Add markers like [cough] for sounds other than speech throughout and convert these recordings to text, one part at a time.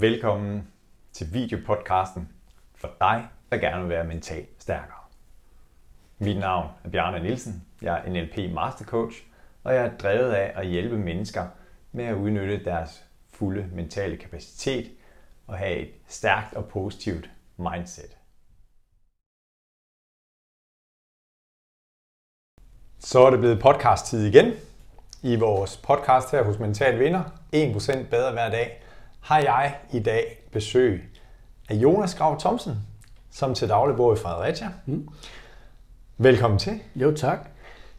Velkommen til videopodcasten for dig, der gerne vil være mentalt stærkere. Mit navn er Bjarne Nielsen. Jeg er NLP Mastercoach, og jeg er drevet af at hjælpe mennesker med at udnytte deres fulde mentale kapacitet og have et stærkt og positivt mindset. Så er det blevet podcast-tid igen i vores podcast her hos Mental Vinder. 1% bedre hver dag. Har jeg i dag besøg af Jonas Grav Thomsen, som til daglig bor i Fredericia. Mm. Velkommen til. Jo, tak.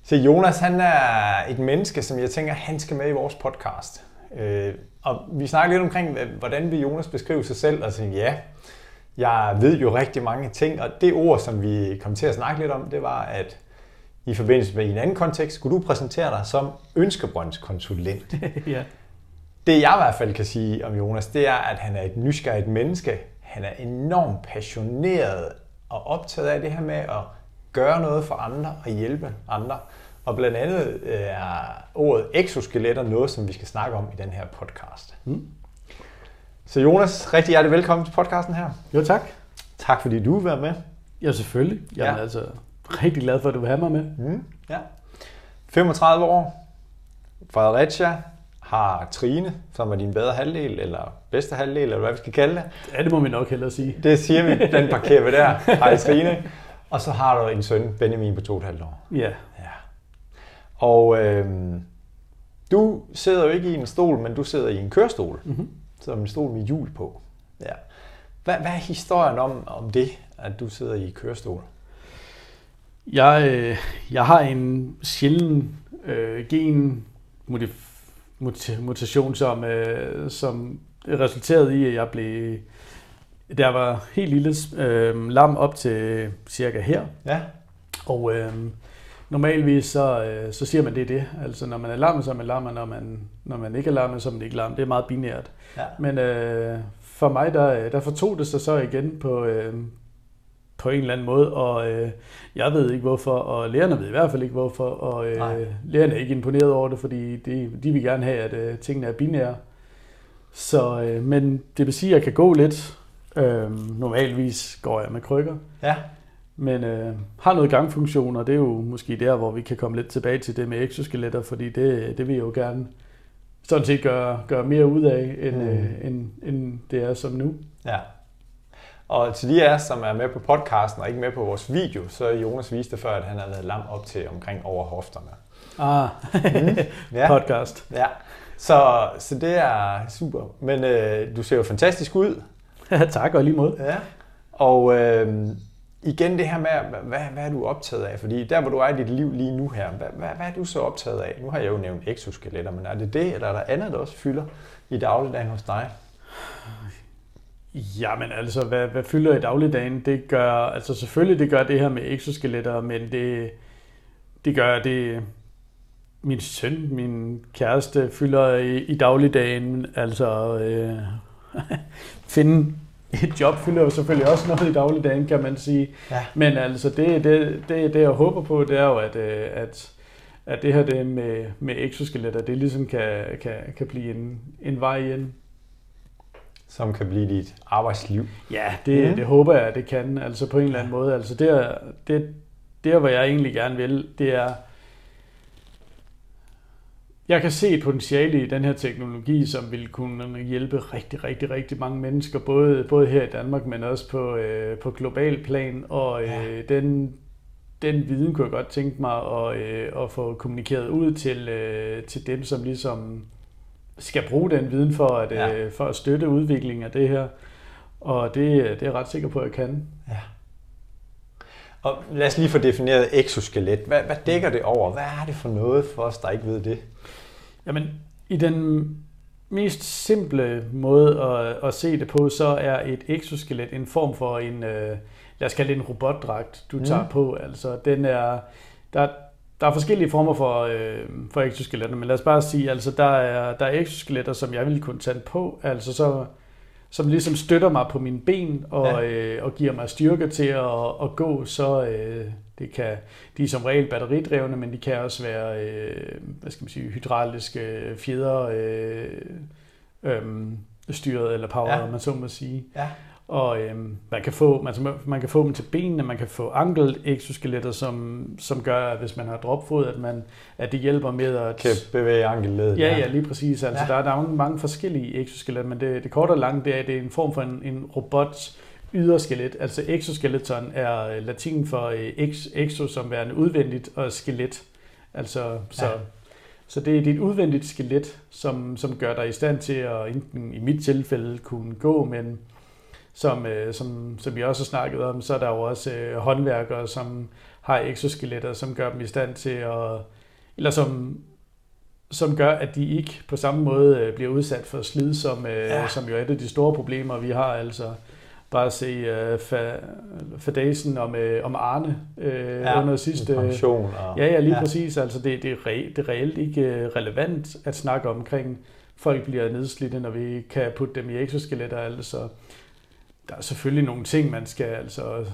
Så Jonas, han er et menneske, som jeg tænker, han skal med i vores podcast. Øh, og vi snakker lidt omkring, hvordan vil Jonas beskrive sig selv, og sige, ja, jeg ved jo rigtig mange ting, og det ord, som vi kom til at snakke lidt om, det var, at i forbindelse med en anden kontekst, skulle du præsentere dig som ønskebrøndskonsulent. [laughs] ja. Det jeg i hvert fald kan sige om Jonas, det er, at han er et nysgerrigt menneske. Han er enormt passioneret og optaget af det her med at gøre noget for andre og hjælpe andre. Og blandt andet er ordet exoskeletter noget, som vi skal snakke om i den her podcast. Mm. Så Jonas, rigtig hjertelig velkommen til podcasten her. Jo, tak. Tak fordi du vil være med. Ja, selvfølgelig. Jeg er ja. altså rigtig glad for, at du vil have mig med. Mm. Ja. 35 år, Fredericia, har Trine, som er din bedre halvdel, eller bedste halvdel, eller hvad vi skal kalde det. Ja, det må vi nok hellere sige. Det siger vi, den parkerer vi der. Hej Trine. Og så har du en søn, Benjamin, på to og et halvt år. Ja. ja. Og øhm, du sidder jo ikke i en stol, men du sidder i en kørestol, mm-hmm. som en stol med hjul på. Ja. Hvad, hvad er historien om, om det, at du sidder i kørestol? Jeg, øh, jeg har en sjælden øh, gen mutation, som, øh, som resulterede i, at jeg blev, der var helt lille øh, lam op til cirka her. Ja. Og øh, normalvis så, øh, så siger man det er det. Altså når man er lam, så er man lam, og når man, når man ikke er lam, så er man ikke lam. Det er meget binært. Ja. Men øh, for mig, der, der fortog det sig så igen på, øh, på en eller anden måde, og øh, jeg ved ikke hvorfor, og lærerne ved i hvert fald ikke hvorfor, og øh, lærerne er ikke imponeret over det, fordi de, de vil gerne have, at øh, tingene er binære. Så, øh, men det vil sige, at jeg kan gå lidt. Øh, normalvis går jeg med krykker. Ja. Men øh, har noget gangfunktion, og det er jo måske der, hvor vi kan komme lidt tilbage til det med exoskeletter, fordi det, det vil jeg jo gerne sådan set gøre, gøre mere ud af, end, mm. øh, end, end det er som nu. Ja. Og til de af jer, som er med på podcasten og ikke med på vores video, så Jonas viste før, at han har været lam op til omkring over hofterne. Ah, mm. [laughs] ja. podcast. Ja, så, så det er super. Men øh, du ser jo fantastisk ud. [laughs] tak, og lige måde. Ja. Og øh, igen det her med, hvad, hvad er du optaget af? Fordi der, hvor du er i dit liv lige nu her, hvad, hvad, hvad er du så optaget af? Nu har jeg jo nævnt exoskeletter, men er det det, eller er der andet, der også fylder i dagligdagen hos dig? Jamen altså, hvad, hvad fylder i dagligdagen? Det gør, altså selvfølgelig det gør det her med exoskeletter, men det, det gør det, min søn, min kæreste fylder i, i dagligdagen, altså øh, [laughs] finde et job fylder jo selvfølgelig også noget i dagligdagen, kan man sige. Ja. Men altså, det, det, det, det jeg håber på, det er jo, at, øh, at, at det her det med, med exoskeletter, det ligesom kan, kan, kan blive en, en vej ind som kan blive dit arbejdsliv. Ja, det, mm. det håber jeg, det kan. Altså på en eller anden måde. Altså det, det, der, hvor jeg egentlig gerne vil, det er, jeg kan se et potentiale i den her teknologi, som vil kunne hjælpe rigtig, rigtig, rigtig mange mennesker, både, både her i Danmark, men også på, øh, på global plan. Og øh, ja. den, den viden kunne jeg godt tænke mig at, øh, at få kommunikeret ud til, øh, til dem, som ligesom skal bruge den viden for at, ja. øh, for at støtte udviklingen af det her. Og det, det er jeg ret sikker på, at jeg kan. Ja. Og lad os lige få defineret exoskelet. Hvad, hvad dækker det over? Hvad er det for noget for os, der ikke ved det? Jamen, i den mest simple måde at, at se det på, så er et exoskelet en form for en, øh, lad os kalde det en robotdragt, du tager mm. på. Altså, den er, der, der er forskellige former for, øh, for exoskeletter, men lad os bare sige, altså der er, der er exoskeletter, som jeg vil kunne tage på, altså så, som ligesom støtter mig på mine ben og, ja. øh, og giver mig styrke til at, at gå, så øh, det kan, de er som regel batteridrevne, men de kan også være, øh, hvad skal man sige, hydrauliske fjeder, øh, øh, styret eller powered, ja. man så må sige. Ja. Og øhm, man, kan få, man, man kan få dem til benene, man kan få ankel exoskeletter, som, som gør, at hvis man har dropfod, at, man, at det hjælper med at... Kan bevæge ankelledet. Ja, ja, lige præcis. Altså, ja. der, der er mange, mange forskellige exoskeletter, men det, det korte og lange, det er, det er en form for en, en robot yderskelet. Altså exoskeleton er øh, latin for øh, ex, exo, som en udvendigt, og skelet. Altså, så, ja. så det, det er et udvendigt skelet, som, som gør dig i stand til at, enten i mit tilfælde, kunne gå, men som, øh, som, som vi også har snakket om, så er der jo også øh, håndværkere, som har exoskeletter, som gør dem i stand til at, eller som, som gør, at de ikke på samme måde øh, bliver udsat for slid, som, øh, ja. som jo er et af de store problemer, vi har. Altså bare se uh, Fadasen om, uh, om Arne uh, ja, under sidste... pension. Og, ja, ja, lige ja. præcis. Altså det, det, er re, det er reelt ikke relevant at snakke omkring, folk bliver nedslidte, når vi kan putte dem i exoskeletter. Altså, der er selvfølgelig nogle ting, man skal, altså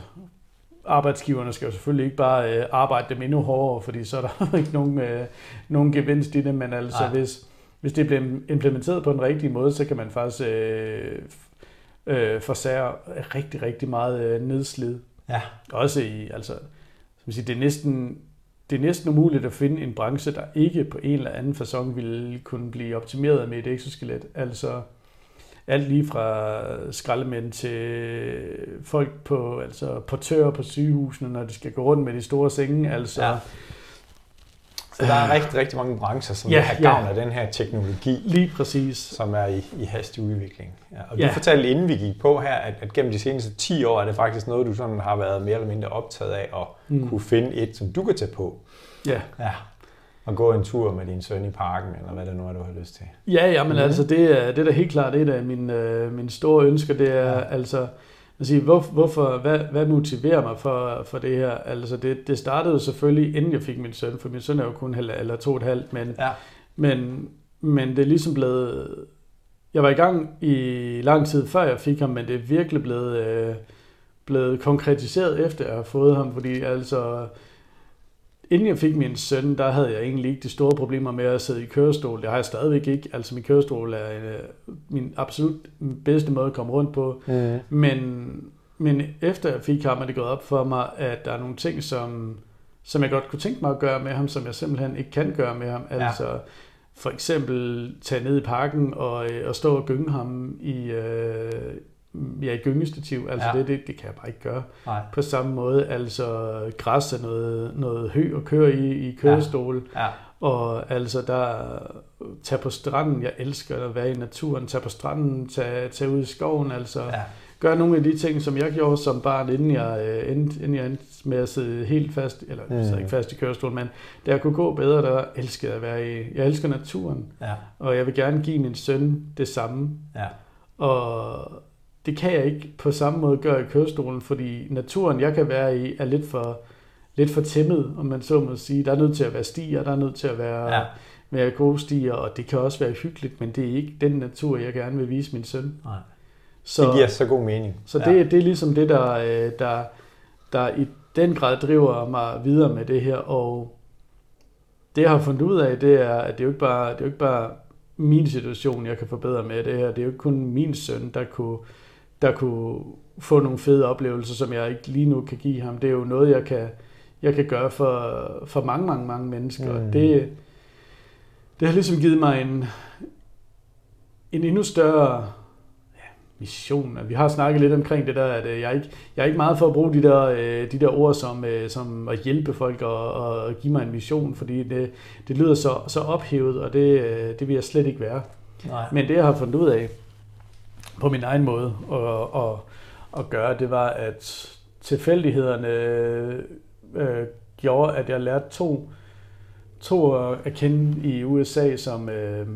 arbejdsgiverne skal jo selvfølgelig ikke bare øh, arbejde dem endnu hårdere, fordi så er der [laughs] ikke nogen, øh, nogen gevinst i det, men altså hvis, hvis det bliver implementeret på en rigtig måde, så kan man faktisk øh, øh, forsære rigtig, rigtig meget øh, nedslid. Ja. Også i, altså, som siger, det er næsten det er næsten umuligt at finde en branche, der ikke på en eller anden façon vil kunne blive optimeret med et exoskelet. Altså, alt lige fra skraldemænd til folk på, altså portører på sygehusene, når de skal gå rundt med de store senge. Altså, ja. Så der er rigtig, rigtig mange brancher, som ja, har gavn ja. af den her teknologi. Lige præcis. Som er i, i hastig udvikling. Ja, og ja. du fortalte, inden vi gik på her, at, at gennem de seneste 10 år er det faktisk noget, du sådan har været mere eller mindre optaget af at mm. kunne finde et, som du kan tage på. Ja. ja at gå en tur med din søn i parken, eller hvad det nu er, du har lyst til. Ja, ja, men mm. altså, det er, det er da helt klart det er min, øh, min store ønske, det er ja. altså, at sige, hvor, hvorfor, hvad, hvad motiverer mig for, for det her? Altså, det, det startede selvfølgelig, inden jeg fik min søn, for min søn er jo kun halv, eller to og et halvt, men, ja. men, men det er ligesom blevet, jeg var i gang i lang tid før jeg fik ham, men det er virkelig blevet, øh, blevet konkretiseret efter jeg har fået ham, fordi altså, Inden jeg fik min søn, der havde jeg egentlig ikke de store problemer med at sidde i kørestol. Det har jeg stadigvæk ikke. Altså min kørestol er øh, min absolut bedste måde at komme rundt på. Mm. Men, men efter jeg fik ham, er det gået op for mig, at der er nogle ting, som, som jeg godt kunne tænke mig at gøre med ham, som jeg simpelthen ikke kan gøre med ham. Altså ja. for eksempel tage ned i parken og, øh, og stå og gynge ham i, øh, ja, gyngestativ. Altså ja. det, det, det kan jeg bare ikke gøre. Nej. På samme måde, altså græs er noget, noget hø at køre i, i kørestol. Ja. Ja. Og altså der, tage på stranden, jeg elsker at være i naturen, tage på stranden, tage, tage ud i skoven, altså ja. gøre nogle af de ting, som jeg gjorde som barn, inden jeg, øh, endte, inden jeg endte med at sidde helt fast, eller mm. sidde ikke fast i kørestol, men da jeg kunne gå bedre, der elskede jeg at være i, jeg elsker naturen, ja. og jeg vil gerne give min søn det samme. Ja. Og det kan jeg ikke på samme måde gøre i kørestolen, fordi naturen, jeg kan være i, er lidt for, lidt for tæmmet, om man så må sige. Der er nødt til at være stier, der er nødt til at være, ja. være gode stier, og det kan også være hyggeligt, men det er ikke den natur, jeg gerne vil vise min søn. Nej. Så, det giver så god mening. Så ja. det, det er ligesom det, der, øh, der, der i den grad driver mig videre med det her, og det jeg har fundet ud af, det er, at det er jo ikke bare, det er jo ikke bare min situation, jeg kan forbedre med det her. Det er jo ikke kun min søn, der kunne der kunne få nogle fede oplevelser, som jeg ikke lige nu kan give ham. Det er jo noget, jeg kan, jeg kan gøre for, for mange, mange, mange mennesker. Mm. Det, det har ligesom givet mig en, en endnu større mission. Vi har snakket lidt omkring det der, at øh, jeg er ikke, jeg er ikke meget for at bruge de der, øh, de der ord som, øh, som at hjælpe folk og, og give mig en mission, fordi det, det lyder så, så ophævet, og det, det vil jeg slet ikke være. Nej. Men det, jeg har fundet ud af, på min egen måde at, at, at gøre, det var, at tilfældighederne øh, gjorde, at jeg lærte to, to at kende i USA, som, øh,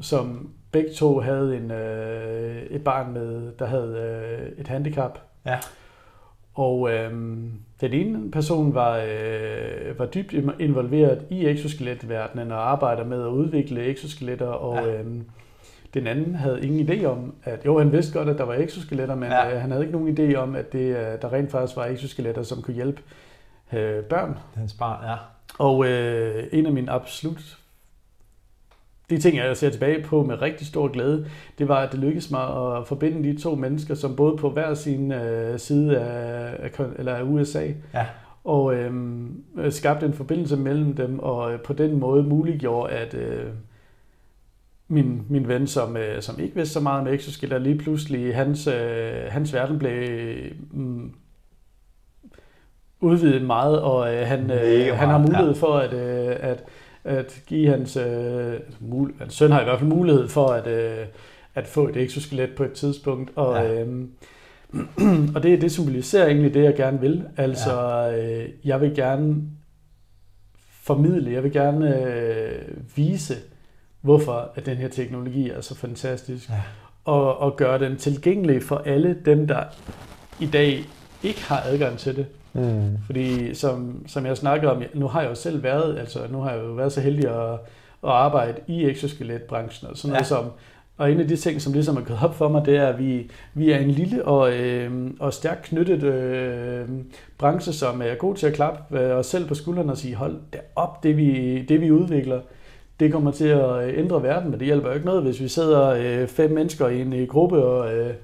som begge to havde en, øh, et barn med, der havde øh, et handicap. Ja. Og øh, den ene person var, øh, var dybt involveret i exoskeletverdenen og arbejder med at udvikle exoskeletter og ja. øh, den anden havde ingen idé om, at jo, han vidste godt, at der var exoskeletter, men ja. øh, han havde ikke nogen idé om, at det, øh, der rent faktisk var exoskeletter, som kunne hjælpe øh, børn. Hans barn, ja. Og øh, en af mine absolut... de ting, jeg ser tilbage på med rigtig stor glæde, det var, at det lykkedes mig at forbinde de to mennesker, som både på hver sin øh, side af, af, eller af USA, ja. og øh, skabte en forbindelse mellem dem, og på den måde muliggjorde, at øh, min, min ven, som, øh, som ikke vidste så meget om exoskelet, lige pludselig, hans, øh, hans verden blev mm, udvidet meget, og øh, han, øh, han har mulighed for at, øh, at, at give hans, øh, mul, hans søn har i hvert fald mulighed for at, øh, at få et exoskelet på et tidspunkt, og, ja. øh, [clears throat] og det, det symboliserer egentlig det, jeg gerne vil. Altså, ja. øh, jeg vil gerne formidle, jeg vil gerne øh, vise, hvorfor at den her teknologi er så fantastisk, ja. og, og gøre den tilgængelig for alle dem, der i dag ikke har adgang til det. Mm. Fordi som, som jeg snakkede om, nu har jeg jo selv været, altså nu har jeg jo været så heldig at, at arbejde i exoskeletbranchen og sådan noget ja. som, og en af de ting, som ligesom er gået op for mig, det er, at vi, vi er en lille og, øh, og stærkt knyttet øh, branche, som er god til at klappe øh, os selv på skuldrene og sige, hold da op, det vi, det vi udvikler, det kommer til at ændre verden, men det hjælper jo ikke noget, hvis vi sidder øh, fem mennesker i en gruppe, og, øh,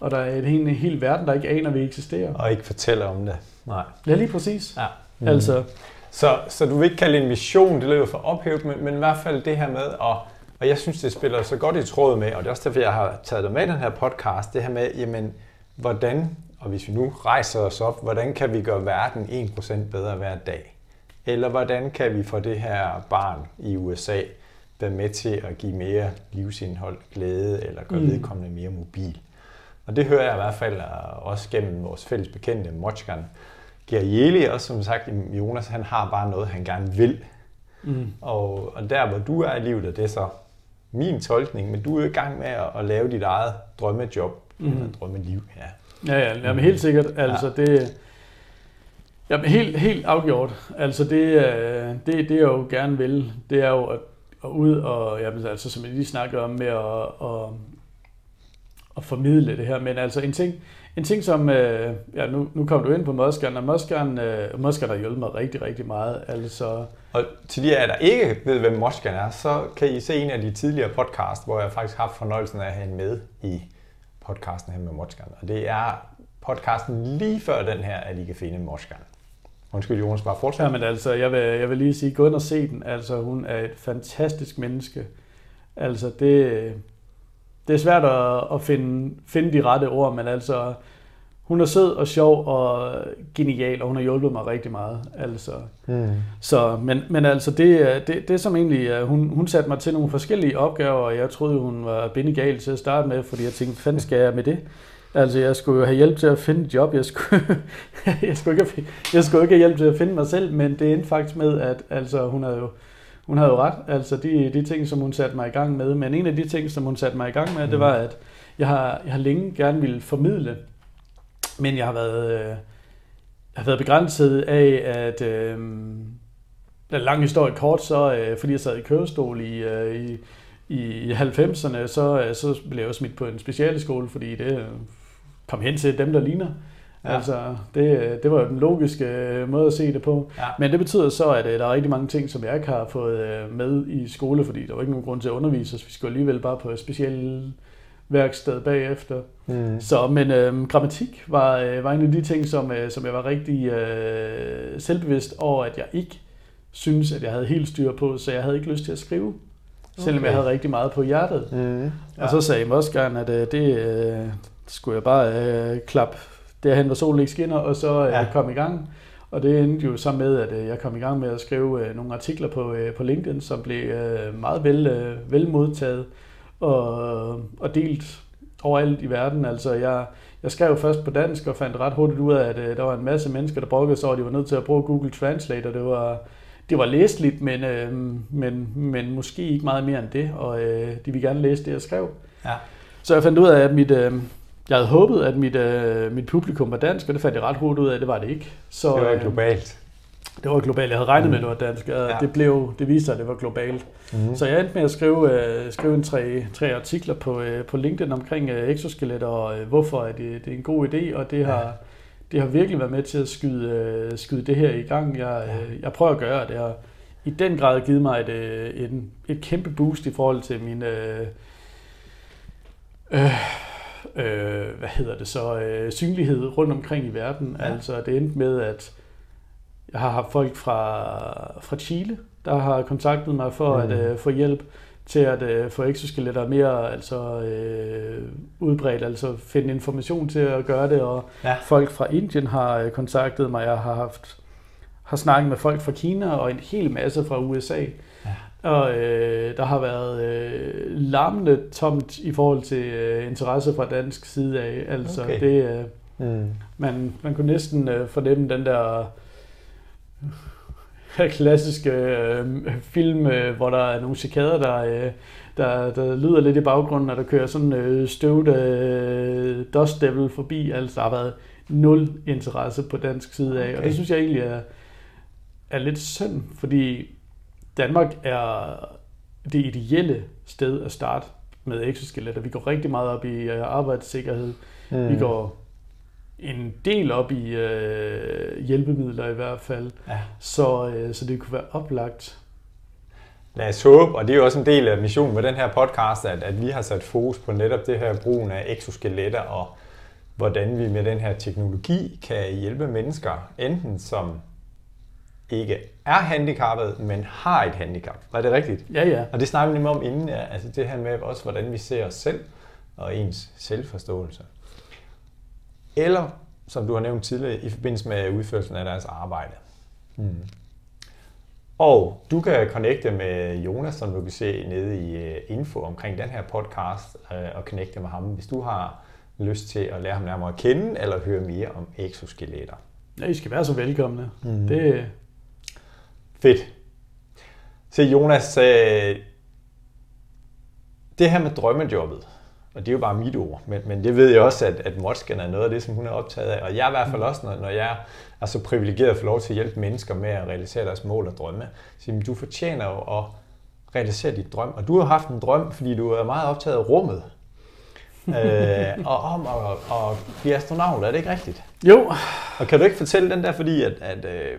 og der er en, en hel verden, der ikke aner, at vi eksisterer. Og ikke fortæller om det. Nej. Ja, lige præcis. Ja. Mm. Altså. Så, så du vil ikke kalde det en mission, det lyder for ophævet, men, men i hvert fald det her med, og, og jeg synes, det spiller så godt i tråd med, og det er også derfor, jeg har taget dig med i den her podcast, det her med, jamen, hvordan, og hvis vi nu rejser os op, hvordan kan vi gøre verden 1% bedre hver dag? Eller hvordan kan vi få det her barn i USA være med til at give mere livsindhold, glæde, eller gøre mm. vedkommende mere mobil? Og det hører jeg i hvert fald også gennem vores fælles bekendte, Mochkan Gerjeli, også som sagt, Jonas, han har bare noget, han gerne vil. Mm. Og, og der, hvor du er i livet, og det er så min tolkning, men du er i gang med at, at lave dit eget drømmejob, mm. eller drømmeliv. Ja, ja, ja jamen, helt sikkert. Altså, ja. det, Jamen helt, helt afgjort. Altså det, øh, det, det jeg jo gerne vil, det er jo at, at ud og, jamen, altså som jeg lige snakkede om med at, at, at formidle det her. Men altså en ting, en ting som, øh, ja nu, nu kom du ind på Moskan, og Moskan, øh, Moskan har hjulpet mig rigtig, rigtig meget. Altså, og til de af der ikke ved, hvem Moskan er, så kan I se en af de tidligere podcast, hvor jeg faktisk har haft fornøjelsen af at have med i podcasten her med Moskan. Og det er podcasten lige før den her, at I kan finde Moskan. Undskyld, Jonas, bare fortsæt. Ja, men altså, jeg vil, jeg vil lige sige, gå ind og se den. Altså, hun er et fantastisk menneske. Altså, det, det er svært at, at finde, finde de rette ord, men altså, hun er sød og sjov og genial, og hun har hjulpet mig rigtig meget. Altså. Mm. Så, men, men altså, det, det, det som egentlig, hun, hun satte mig til nogle forskellige opgaver, og jeg troede, hun var bindegal til at starte med, fordi jeg tænkte, fanden skal jeg med det? Altså, jeg skulle jo have hjælp til at finde et job. Jeg skulle, [laughs] jeg skulle, ikke, jeg skulle ikke have hjælp til at finde mig selv, men det endte faktisk med, at altså, hun havde jo, hun havde jo ret. Altså, de, de ting, som hun satte mig i gang med. Men en af de ting, som hun satte mig i gang med, mm. det var, at jeg har, jeg har længe gerne ville formidle, men jeg har været, øh, jeg har været begrænset af, at øh, lang historie kort, så øh, fordi jeg sad i kørestol i, øh, i i 90'erne, så, øh, så blev jeg smidt på en specialskole, fordi det kom hen til dem, der ligner. Ja. Altså, det, det var jo den logiske øh, måde at se det på. Ja. Men det betyder så, at øh, der er rigtig mange ting, som jeg ikke har fået øh, med i skole, fordi der var ikke nogen grund til at undervise os. Vi skulle alligevel bare på et specielt værksted bagefter. Mm. Så, men øh, grammatik var, øh, var en af de ting, som, øh, som jeg var rigtig øh, selvbevidst over, at jeg ikke synes, at jeg havde helt styr på, så jeg havde ikke lyst til at skrive. Okay. Selvom jeg havde rigtig meget på hjertet. Mm. Ja. Og så sagde Moskeren, at øh, det, øh, skulle jeg bare øh, klappe derhen, hvor solen ikke skinner, og så øh, ja. komme i gang. Og det endte jo så med, at øh, jeg kom i gang med at skrive øh, nogle artikler på, øh, på LinkedIn, som blev øh, meget vel, øh, vel modtaget og, og delt overalt i verden. Altså jeg, jeg skrev først på dansk og fandt ret hurtigt ud af, at øh, der var en masse mennesker, der brokkede sig over, at de var nødt til at bruge Google Translate, og det var, det var læsligt, men, øh, men, men måske ikke meget mere end det, og øh, de ville gerne læse det, jeg skrev. Ja. Så jeg fandt ud af, at mit, øh, jeg havde håbet, at mit, øh, mit publikum var dansk, og det fandt jeg ret hurtigt ud af, at det var det ikke. Så, det var øh, globalt. Det var globalt. Jeg havde regnet mm. med, at det var dansk, og ja. det, blev, det viste sig, at det var globalt. Mm. Så jeg endte med at skrive, øh, skrive en tre, tre artikler på, øh, på LinkedIn omkring øh, exoskelet, og øh, hvorfor er det, det er en god idé, og det har, ja. det har virkelig været med til at skyde, øh, skyde det her i gang. Jeg, øh, jeg prøver at gøre, det har i den grad givet mig et, øh, et, et kæmpe boost i forhold til min... Øh, øh, øh, hvad hedder det så, øh, synlighed rundt omkring i verden. Ja. Altså det endte med, at jeg har haft folk fra, fra Chile, der har kontaktet mig for mm. at øh, få hjælp til at øh, få exoskeletter mere altså, øh, udbredt, altså finde information til at gøre det, og ja. folk fra Indien har øh, kontaktet mig, jeg har haft har snakket med folk fra Kina og en hel masse fra USA. Og øh, der har været øh, larmende tomt i forhold til øh, interesse fra dansk side af. Altså okay. det, øh, mm. man, man kunne næsten øh, fornemme den der klassiske øh, film, øh, hvor der er nogle cikader, der, øh, der, der lyder lidt i baggrunden, og der kører sådan øh, støvt øh, Dust Devil forbi. Altså, der har været nul interesse på dansk side af, okay. og det synes jeg egentlig er, er lidt synd, fordi Danmark er det ideelle sted at starte med exoskeletter. Vi går rigtig meget op i øh, arbejdssikkerhed. Mm. Vi går en del op i øh, hjælpemidler i hvert fald. Ja. Så, øh, så det kunne være oplagt. Lad os håbe, og det er jo også en del af missionen med den her podcast, at, at vi har sat fokus på netop det her brugen af exoskeletter og hvordan vi med den her teknologi kan hjælpe mennesker, enten som ikke er handicappet, men har et handicap. Var det rigtigt? Ja, ja. Og det snakker vi nemlig om inden, altså det her med også, hvordan vi ser os selv og ens selvforståelse. Eller, som du har nævnt tidligere, i forbindelse med udførelsen af deres arbejde. Hmm. Og du kan connecte med Jonas, som du kan se nede i øh, info omkring den her podcast, øh, og connecte med ham, hvis du har lyst til at lære ham nærmere at kende, eller høre mere om exoskeletter. Ja, I skal være så velkomne. Mm. Det, Fedt. Så Jonas, øh, det her med drømmejobbet, og det er jo bare mit ord, men, men det ved jeg også, at, at Motskan er noget af det, som hun er optaget af. Og jeg er i hvert fald også, når, når jeg er så privilegeret at få lov til at hjælpe mennesker med at realisere deres mål og drømme, så du fortjener jo at realisere dit drøm. Og du har haft en drøm, fordi du er meget optaget af rummet. øh, og om at, at blive astronaut, er det ikke rigtigt? Jo. Og kan du ikke fortælle den der, fordi at, at øh,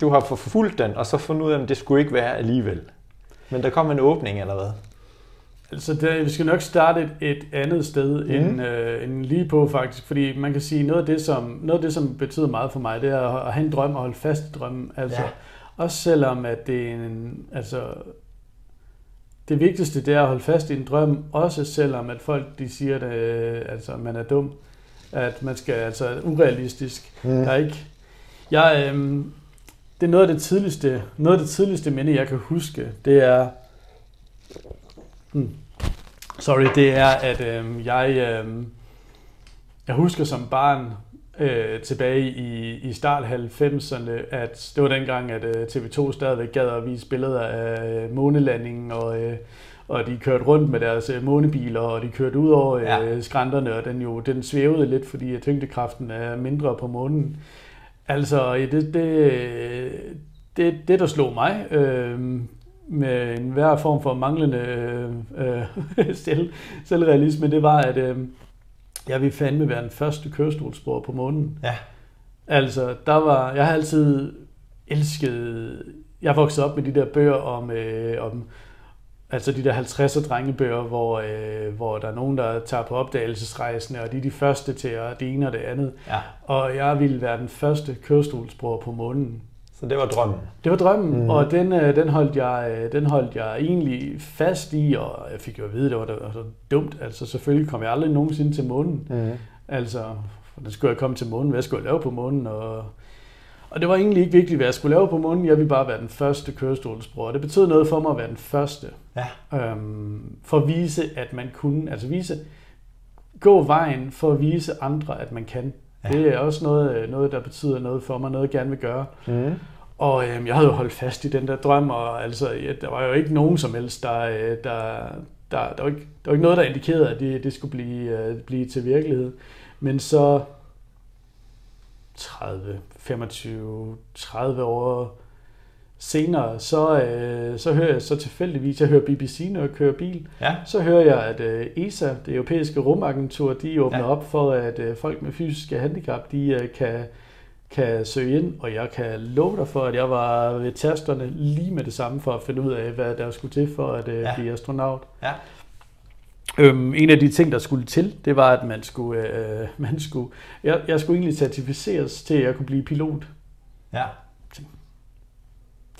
du har forfulgt den, og så fundet ud af, at det skulle ikke være alligevel. Men der kom en åbning, eller hvad? Altså, det, vi skal nok starte et, et andet sted mm. end, øh, end lige på, faktisk. Fordi man kan sige, noget af det, som, noget af det, som betyder meget for mig, det er at, at have en drøm og holde fast i drømmen. Altså, ja. Også selvom, at det er en, altså, det vigtigste, det er at holde fast i en drøm, også selvom, at folk de siger, at øh, altså, man er dum. At man skal, altså, urealistisk. Mm. Der er ikke, jeg, øh, det er noget af det tidligste, noget af det tidligste minde, jeg kan huske. Det er, hmm, sorry, det er, at øh, jeg, øh, jeg husker som barn øh, tilbage i, i start 90'erne, at det var dengang, at øh, TV2 stadigvæk gad at vise billeder af øh, månelandingen, og, øh, og de kørte rundt med deres øh, månebiler, og de kørte ud over øh, ja. skrænterne, og den jo den svævede lidt, fordi tyngdekraften er mindre på månen. Altså, det, det, det, det der slog mig øh, med en hver form for manglende øh, [laughs] selv, selvrealisme, det var, at øh, jeg ville fandme være den første kørestolsbror på månen. Ja. Altså, der var, jeg har altid elsket, jeg voksede op med de der bøger om, øh, om Altså de der 50'er drengebøger, hvor, øh, hvor der er nogen, der tager på opdagelsesrejsende, og de er de første til at det ene og det andet. Ja. Og jeg ville være den første kørestolsbror på månen. Så det var drømmen? Det var drømmen, mm. og den, øh, den, holdt jeg, øh, den holdt jeg egentlig fast i, og jeg fik jo at vide, at det var, det var så dumt. Altså selvfølgelig kom jeg aldrig nogensinde til månen. Mm. Altså, den skulle jeg komme til månen, hvad skulle jeg lave på månen, og og det var egentlig ikke vigtigt, hvad jeg skulle lave på månen. Jeg ville bare være den første kørestolsbror. Det betød noget for mig at være den første. Ja. Øhm, for at vise, at man kunne. Altså vise, gå vejen for at vise andre, at man kan. Ja. Det er også noget, noget, der betyder noget for mig, noget jeg gerne vil gøre. Mm. Og øhm, jeg havde jo holdt fast i den der drøm, og altså, ja, der var jo ikke nogen som helst, der, øh, der, der, der, var ikke, der var ikke noget, der indikerede, at det, det skulle blive, uh, blive til virkelighed. Men så 30, 25, 30 år senere, så, øh, så hører jeg så tilfældigvis, jeg hører BBC, når jeg kører bil, ja. så hører jeg, at øh, ESA, det europæiske rumagentur, de åbner ja. op for, at øh, folk med fysiske handicap, de øh, kan kan søge ind, og jeg kan love dig for, at jeg var ved tasterne lige med det samme for at finde ud af, hvad der skulle til for at øh, ja. blive astronaut. Ja. Øhm, en af de ting, der skulle til, det var, at man skulle, øh, [laughs] man skulle jeg, jeg skulle egentlig certificeres til, at jeg kunne blive pilot. Ja.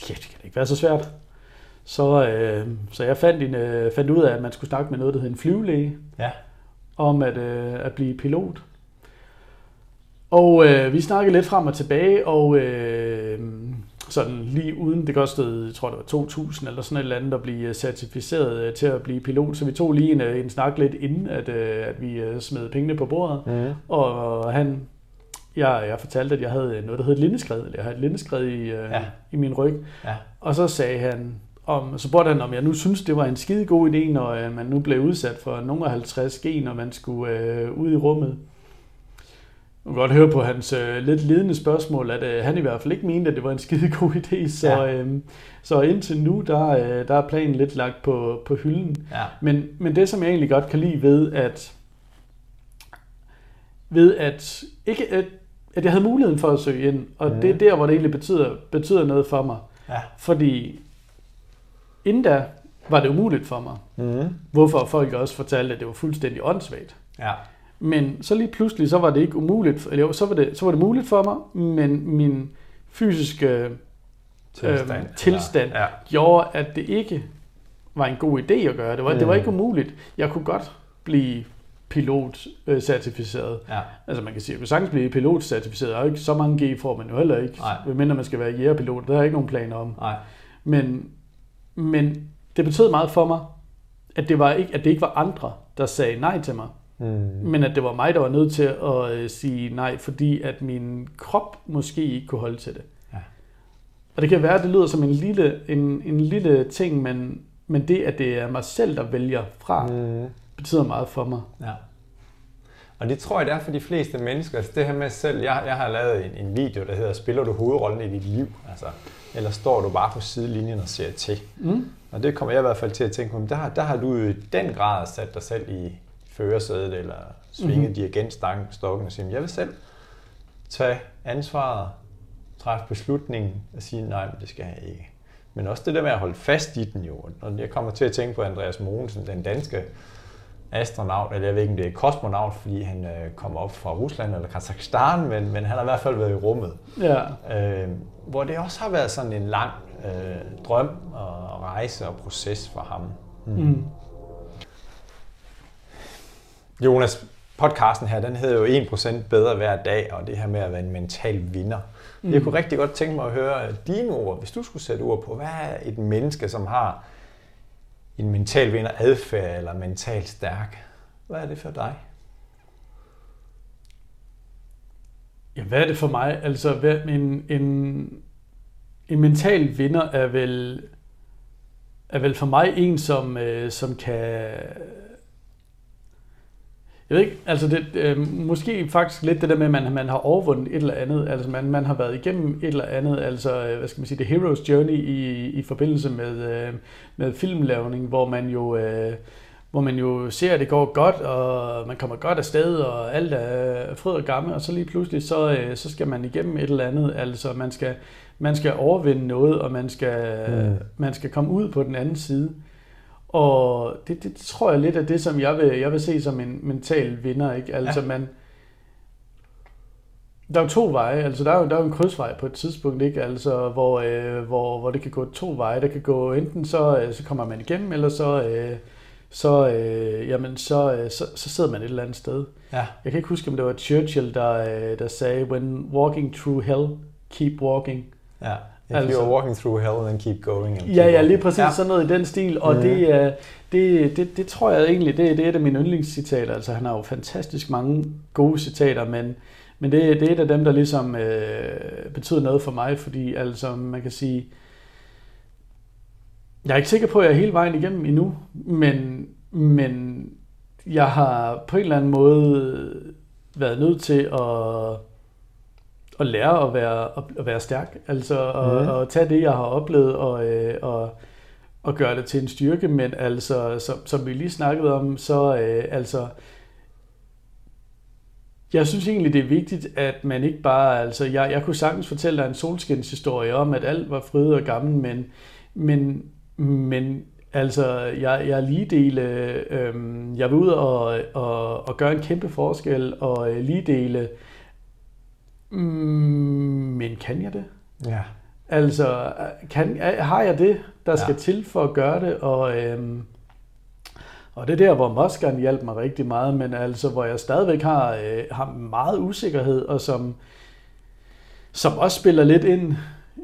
Ja, det kan ikke være så svært. Så, øh, så jeg fandt, en, øh, fandt ud af, at man skulle snakke med noget, der hed en flyvelæge, ja. om at, øh, at blive pilot. Og øh, vi snakkede lidt frem og tilbage, og øh, sådan lige uden, det kostede, jeg tror det var 2.000 eller sådan et eller andet at blive certificeret øh, til at blive pilot. Så vi tog lige en, øh, en snak lidt inden, at, øh, at vi smed pengene på bordet. Mm. Og han, jeg, jeg fortalte, at jeg havde noget, der hed lindeskred, eller jeg havde et lindeskred i, ja. i min ryg. Ja. Og så sagde han, om, så spurgte han, om jeg nu synes, det var en skide god idé, når man nu blev udsat for nogle af 50 G, når man skulle øh, ud i rummet. Man kan godt høre på hans øh, lidt ledende spørgsmål, at øh, han i hvert fald ikke mente, at det var en skide god idé. Så, ja. øh, så indtil nu, der, øh, der er planen lidt lagt på, på hylden. Ja. Men, men det, som jeg egentlig godt kan lide ved, at ved at, ikke at, at jeg havde muligheden for at søge ind, og mm. det er der, hvor det egentlig betyder, betyder noget for mig. Ja. Fordi inden da var det umuligt for mig. Mm. Hvorfor folk også fortalte, at det var fuldstændig åndssvagt. Ja. Men så lige pludselig, så var det ikke umuligt, eller jo, så var det, så var det muligt for mig, men min fysiske tilstand, øh, tilstand ja. Ja. gjorde, at det ikke var en god idé at gøre. Det var, mm. det var ikke umuligt. Jeg kunne godt blive pilot-certificeret. Ja. Altså man kan sige, at du sagtens blive pilot-certificeret. Der er ikke så mange G får man jo heller ikke, medmindre man skal være jægerpilot. Der er ikke nogen planer om. Nej. Men, men det betød meget for mig, at det, var ikke, at det ikke var andre, der sagde nej til mig. Mm. Men at det var mig, der var nødt til at øh, sige nej, fordi at min krop måske ikke kunne holde til det. Ja. Og det kan være, at det lyder som en lille, en, en lille ting, men, men det, at det er mig selv, der vælger fra, mm. betyder meget for mig. Ja. Og det tror jeg, det er for de fleste mennesker. Altså det her med selv, jeg, jeg har lavet en, en video, der hedder, spiller du hovedrollen i dit liv? Altså, eller står du bare på sidelinjen og ser til? Mm. Og det kommer jeg i hvert fald til at tænke på, men der, der har du i den grad sat dig selv i, førersædet eller svinge mm-hmm. dirigentstokken og sige, jeg vil selv tage ansvaret, træffe beslutningen og sige, nej, men det skal jeg ikke. Men også det der med at holde fast i den jo. Og jeg kommer til at tænke på Andreas Mogensen, den danske astronaut, eller jeg ved ikke, om det er kosmonaut, fordi han øh, kommer op fra Rusland eller Kazakhstan, men, men han har i hvert fald været i rummet. Ja. Øh, hvor det også har været sådan en lang øh, drøm og rejse og proces for ham. Mm. Mm. Jonas, podcasten her, den hedder jo 1% bedre hver dag, og det her med at være en mental vinder. Mm. Jeg kunne rigtig godt tænke mig at høre dine ord, hvis du skulle sætte ord på, hvad er et menneske, som har en mental vinder adfærd eller mental stærk? Hvad er det for dig? Ja, hvad er det for mig? Altså, en, en, en mental vinder er vel, er vel for mig en, som, øh, som kan jeg ved ikke, altså det, øh, måske faktisk lidt det der med, at man, man har overvundet et eller andet, altså man, man har været igennem et eller andet, altså øh, hvad skal man sige, the hero's journey i, i forbindelse med, øh, med filmlavning, hvor man jo... Øh, hvor man jo ser, at det går godt, og man kommer godt afsted, og alt er fryd og gammel, og så lige pludselig, så, øh, så skal man igennem et eller andet. Altså, man skal, man skal overvinde noget, og man skal, mm. man skal komme ud på den anden side. Og det, det, tror jeg lidt er det, som jeg vil, jeg vil se som en mental vinder. Ikke? Altså ja. man, der er jo to veje, altså der er jo, der er jo en krydsvej på et tidspunkt, ikke? Altså, hvor, øh, hvor, hvor det kan gå to veje. Der kan gå enten så, øh, så kommer man igennem, eller så, øh, så, øh, jamen, så, øh, så, så sidder man et eller andet sted. Ja. Jeg kan ikke huske, om det var Churchill, der, øh, der sagde, when walking through hell, keep walking. Ja. If altså, you're walking through hell, then keep going. And ja, ja, lige præcis ja. sådan noget i den stil. Og mm. det, det, det, det tror jeg egentlig, det, det er et af mine yndlingscitater. Altså han har jo fantastisk mange gode citater, men, men det, det er et af dem, der ligesom øh, betyder noget for mig, fordi altså man kan sige, jeg er ikke sikker på, at jeg er hele vejen igennem endnu, men, men jeg har på en eller anden måde været nødt til at at lære at være, at være stærk. Altså at, mm. at tage det, jeg har oplevet, og, øh, og, og gøre det til en styrke. Men altså, som, som vi lige snakkede om, så øh, altså, jeg synes egentlig, det er vigtigt, at man ikke bare... Altså, jeg, jeg kunne sagtens fortælle dig en solskinshistorie om, at alt var fryd og gammel, men, men, men altså, jeg, jeg er lige dele... Øh, jeg vil ud og, og, og gøre en kæmpe forskel, og øh, lige dele... Mm, men kan jeg det? Ja. Altså, kan, har jeg det, der skal ja. til for at gøre det? Og, øhm, og det er der, hvor Moskeren hjalp mig rigtig meget, men altså, hvor jeg stadigvæk har, øh, har meget usikkerhed, og som, som også spiller lidt ind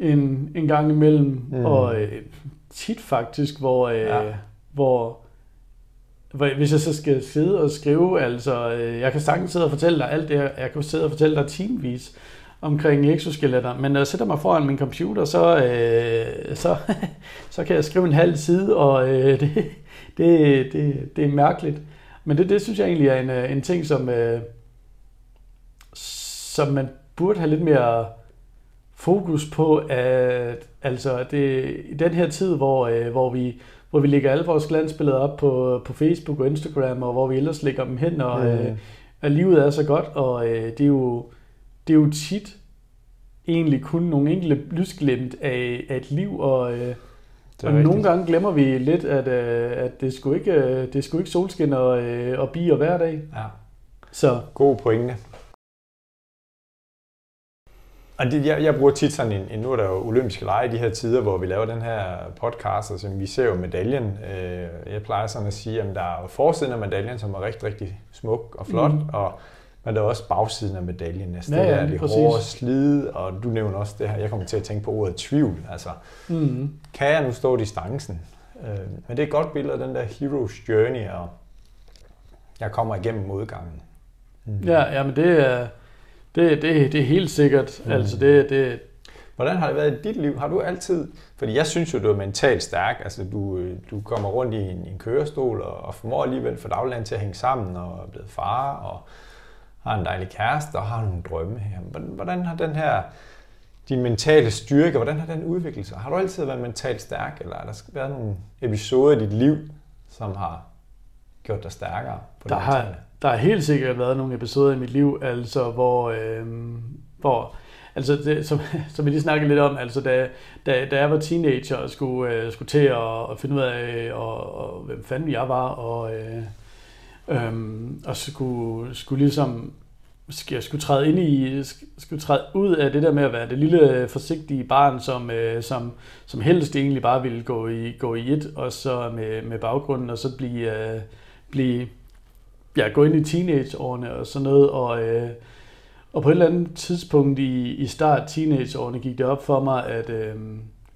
en, en gang imellem, mm. og øh, tit faktisk, hvor, øh, ja. hvor, hvor hvis jeg så skal sidde og skrive, altså, øh, jeg kan sagtens sidde og fortælle dig alt det her, jeg kan sidde og fortælle dig timevis, omkring exoskeletter, men når jeg sætter mig foran min computer, så, øh, så, [laughs] så kan jeg skrive en halv side, og øh, [laughs] det, det, det, det er mærkeligt. Men det, det synes jeg egentlig er en, øh, en ting, som, øh, som man burde have lidt mere fokus på, at altså det, i den her tid, hvor, øh, hvor, vi, hvor vi lægger alle vores glansbilleder op på, på Facebook og Instagram, og hvor vi ellers lægger dem hen, og, mm. øh, at livet er så godt, og øh, det er jo det er jo tit egentlig kun nogle enkelte lysglimt af, af et liv, og, øh, og nogle gange glemmer vi lidt, at, øh, at det skulle ikke øh, det skulle ikke solskin og, øh, og bier hver dag. Ja. Så. God pointe. Og det, jeg, jeg bruger tit sådan en, en, nu er der jo olympiske lege i de her tider, hvor vi laver den her podcast, og så vi ser jo medaljen. jeg plejer sådan at sige, at der er forsiden af medaljen, som er rigtig, rigtig smuk og flot, mm. og men der er også bagsiden af medaljen næsten. Ja, ja, det er det hårde slid, og du nævner også det her, jeg kommer til at tænke på ordet tvivl. Altså, mm. kan jeg nu stå distancen? Øh, men det er et godt billede af den der hero's journey, og jeg kommer igennem modgangen. Mm. Ja, ja, men det er, det, det, det er helt sikkert. Mm. Altså det, det, Hvordan har det været i dit liv? Har du altid... Fordi jeg synes jo, du er mentalt stærk. Altså, du, du kommer rundt i en, en kørestol og, og formår alligevel for dagligdagen til at hænge sammen og er blevet far og har en dejlig kæreste og har nogle drømme her. Hvordan har den her, din mentale styrke, hvordan har den udviklet sig? Har du altid været mentalt stærk, eller har der været nogle episoder i dit liv, som har gjort dig stærkere? På der, har, der har helt sikkert været nogle episoder i mit liv, altså hvor, øh, hvor altså det, som, [laughs] som vi lige snakkede lidt om, altså da, da, da jeg var teenager og skulle, øh, skulle til at, at finde ud af, og, og, hvem fanden jeg var, og, øh, øh, og skulle, skulle ligesom jeg skulle træde ind i, skulle træde ud af det der med at være det lille forsigtige barn, som, øh, som, som helst egentlig bare ville gå i, gå i et, og så med, med baggrunden, og så blive, øh, blive ja, gå ind i teenageårene og sådan noget, og, øh, og på et eller andet tidspunkt i, i start teenageårene gik det op for mig, at øh,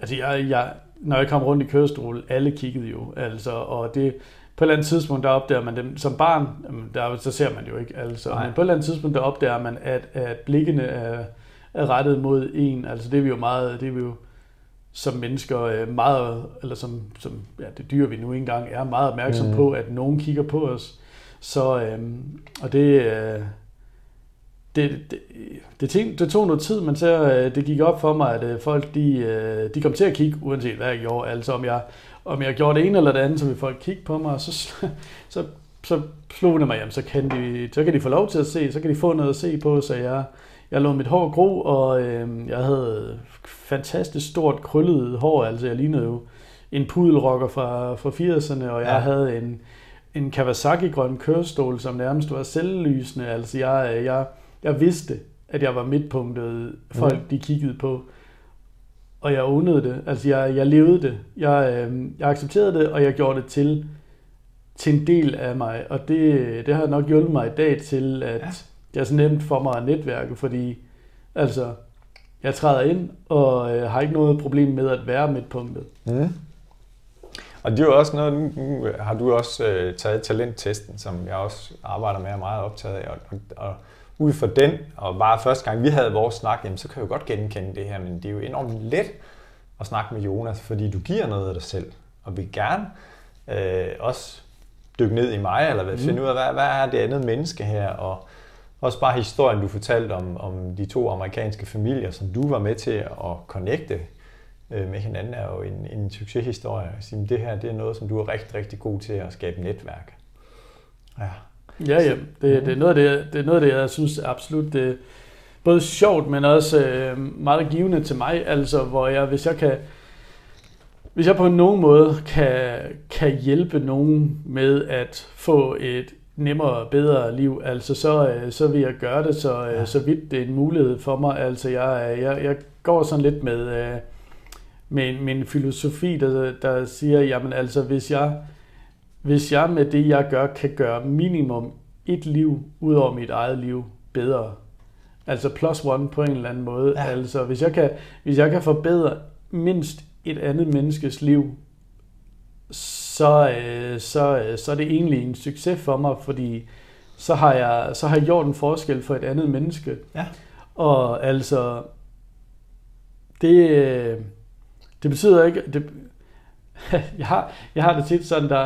altså jeg, jeg, når jeg kom rundt i kørestol, alle kiggede jo, altså, og det, på et eller andet tidspunkt, der opdager man dem som barn, der, så ser man jo ikke, altså, men på et eller andet tidspunkt, der opdager man, at, at blikkene er, er rettet mod en, altså det er vi jo meget, det er vi jo som mennesker øh, meget, eller som, som ja, det dyr vi nu engang er, meget opmærksom mm. på, at nogen kigger på os. Så, øhm, og det, øh, det, det, det, det tog noget tid, men så øh, det gik op for mig, at øh, folk de, øh, de kom til at kigge, uanset hvad jeg gjorde. Altså om jeg, om jeg gjorde det ene eller det andet, så ville folk kigge på mig, og så, [laughs] så, så slog det mig, jamen, så kan, de, så kan de få lov til at se, så kan de få noget at se på, så jeg, jeg lå mit hår gro, og øh, jeg havde fantastisk stort krøllet hår, altså jeg lignede jo en pudelrocker fra, fra 80'erne, og jeg ja. havde en, en Kawasaki-grøn kørestol, som nærmest var selvlysende, altså jeg, jeg, jeg vidste, at jeg var midtpunktet, folk mm. de kiggede på og jeg undede det. Altså, jeg, jeg levede det. Jeg, øh, jeg accepterede det, og jeg gjorde det til, til en del af mig. Og det, det har nok hjulpet mig i dag til, at ja. det er så nemt for mig at netværke, fordi altså, jeg træder ind, og øh, har ikke noget problem med at være midtpunktet. Mm. Og det er jo også noget, nu, har du også øh, taget talenttesten, som jeg også arbejder med og er meget optaget af. Og, og, og ud fra den, og bare første gang vi havde vores snak, jamen, så kan jeg jo godt genkende det her, men det er jo enormt let at snakke med Jonas, fordi du giver noget af dig selv, og vil gerne øh, også dykke ned i mig, eller hvad, finde mm. ud af, hvad, hvad er det andet menneske her, og også bare historien, du fortalte om, om de to amerikanske familier, som du var med til at connecte øh, med hinanden, er jo en, en succeshistorie. det her det er noget, som du er rigtig, rigtig god til at skabe netværk. Ja. Ja, ja. Det, det, er noget af det, det er noget af det, jeg synes absolut, det både sjovt, men også øh, meget givende til mig. Altså, hvor jeg, hvis jeg kan, hvis jeg på nogen måde kan, kan hjælpe nogen med at få et nemmere og bedre liv, altså så, øh, så vil jeg gøre det, så, øh, ja. så vidt det er en mulighed for mig. Altså jeg, jeg, jeg går sådan lidt med, øh, med min filosofi, der, der siger, jamen altså hvis jeg, hvis jeg med det jeg gør, kan gøre minimum et liv ud over mit eget liv bedre, altså plus one på en eller anden måde, ja. altså hvis jeg, kan, hvis jeg kan forbedre mindst et andet menneskes liv, så, øh, så, øh, så er det egentlig en succes for mig, fordi så har jeg, så har jeg gjort en forskel for et andet menneske. Ja. Og altså, det, øh, det betyder ikke, det, [laughs] jeg, har, jeg har det tit sådan, der,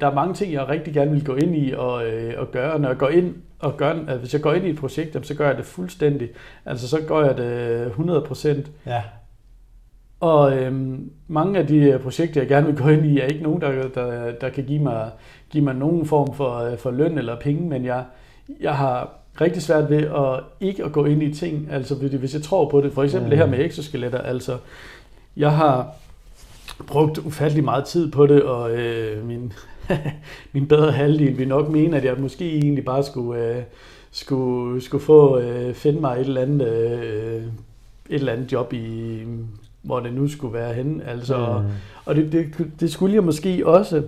der er mange ting, jeg rigtig gerne vil gå ind i og, og gøre. Når jeg går ind og gør, altså hvis jeg går ind i et projekt, så gør jeg det fuldstændig. Altså så gør jeg det 100%. Ja. Og øhm, mange af de øh, projekter, jeg gerne vil gå ind i, er ikke nogen, der, der, der kan give mig, give mig nogen form for, øh, for løn eller penge, men jeg, jeg har rigtig svært ved at ikke at gå ind i ting, altså hvis jeg tror på det. For eksempel mm. det her med exoskeletter, altså jeg har brugt ufattelig meget tid på det, og øh, min, [laughs] min bedre halvdel vil nok mene, at jeg måske egentlig bare skulle, øh, skulle, skulle få øh, finde mig et eller andet, øh, et eller andet job i hvor det nu skulle være henne. Altså, mm. Og det, det, det skulle jeg måske også,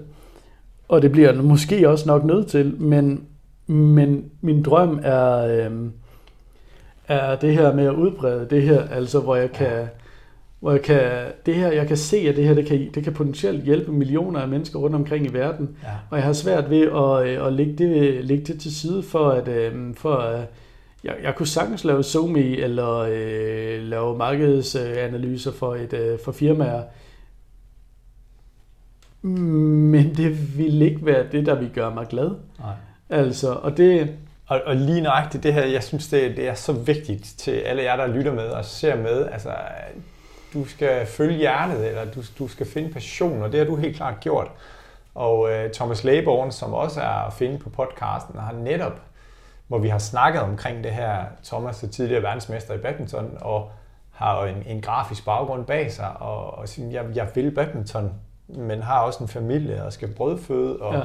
og det bliver måske også nok nødt til, men, men min drøm er, øh, er det her med at udbrede det her, altså hvor jeg kan, hvor jeg kan, det her, jeg kan se, at det her, det kan, det kan potentielt hjælpe millioner af mennesker rundt omkring i verden, ja. og jeg har svært ved at, øh, at lægge, det, lægge det til side for at, øh, for at jeg, jeg kunne sagtens lave SoMe eller øh, lave markedsanalyser for, et, øh, for firmaer, men det vil ikke være det, der vil gøre mig glad. Nej. Altså, og det... Og, og lige nøjagtigt det her, jeg synes, det, det er så vigtigt til alle jer, der lytter med og ser med. Altså, du skal følge hjertet, eller du, du skal finde passion, og det har du helt klart gjort. Og øh, Thomas Laborn, som også er at finde på podcasten, har netop hvor vi har snakket omkring det her. Thomas er tidligere verdensmester i badminton og har en, en grafisk baggrund bag sig, og, og siger, jeg, jeg vil badminton, men har også en familie og skal brødføde, og ja.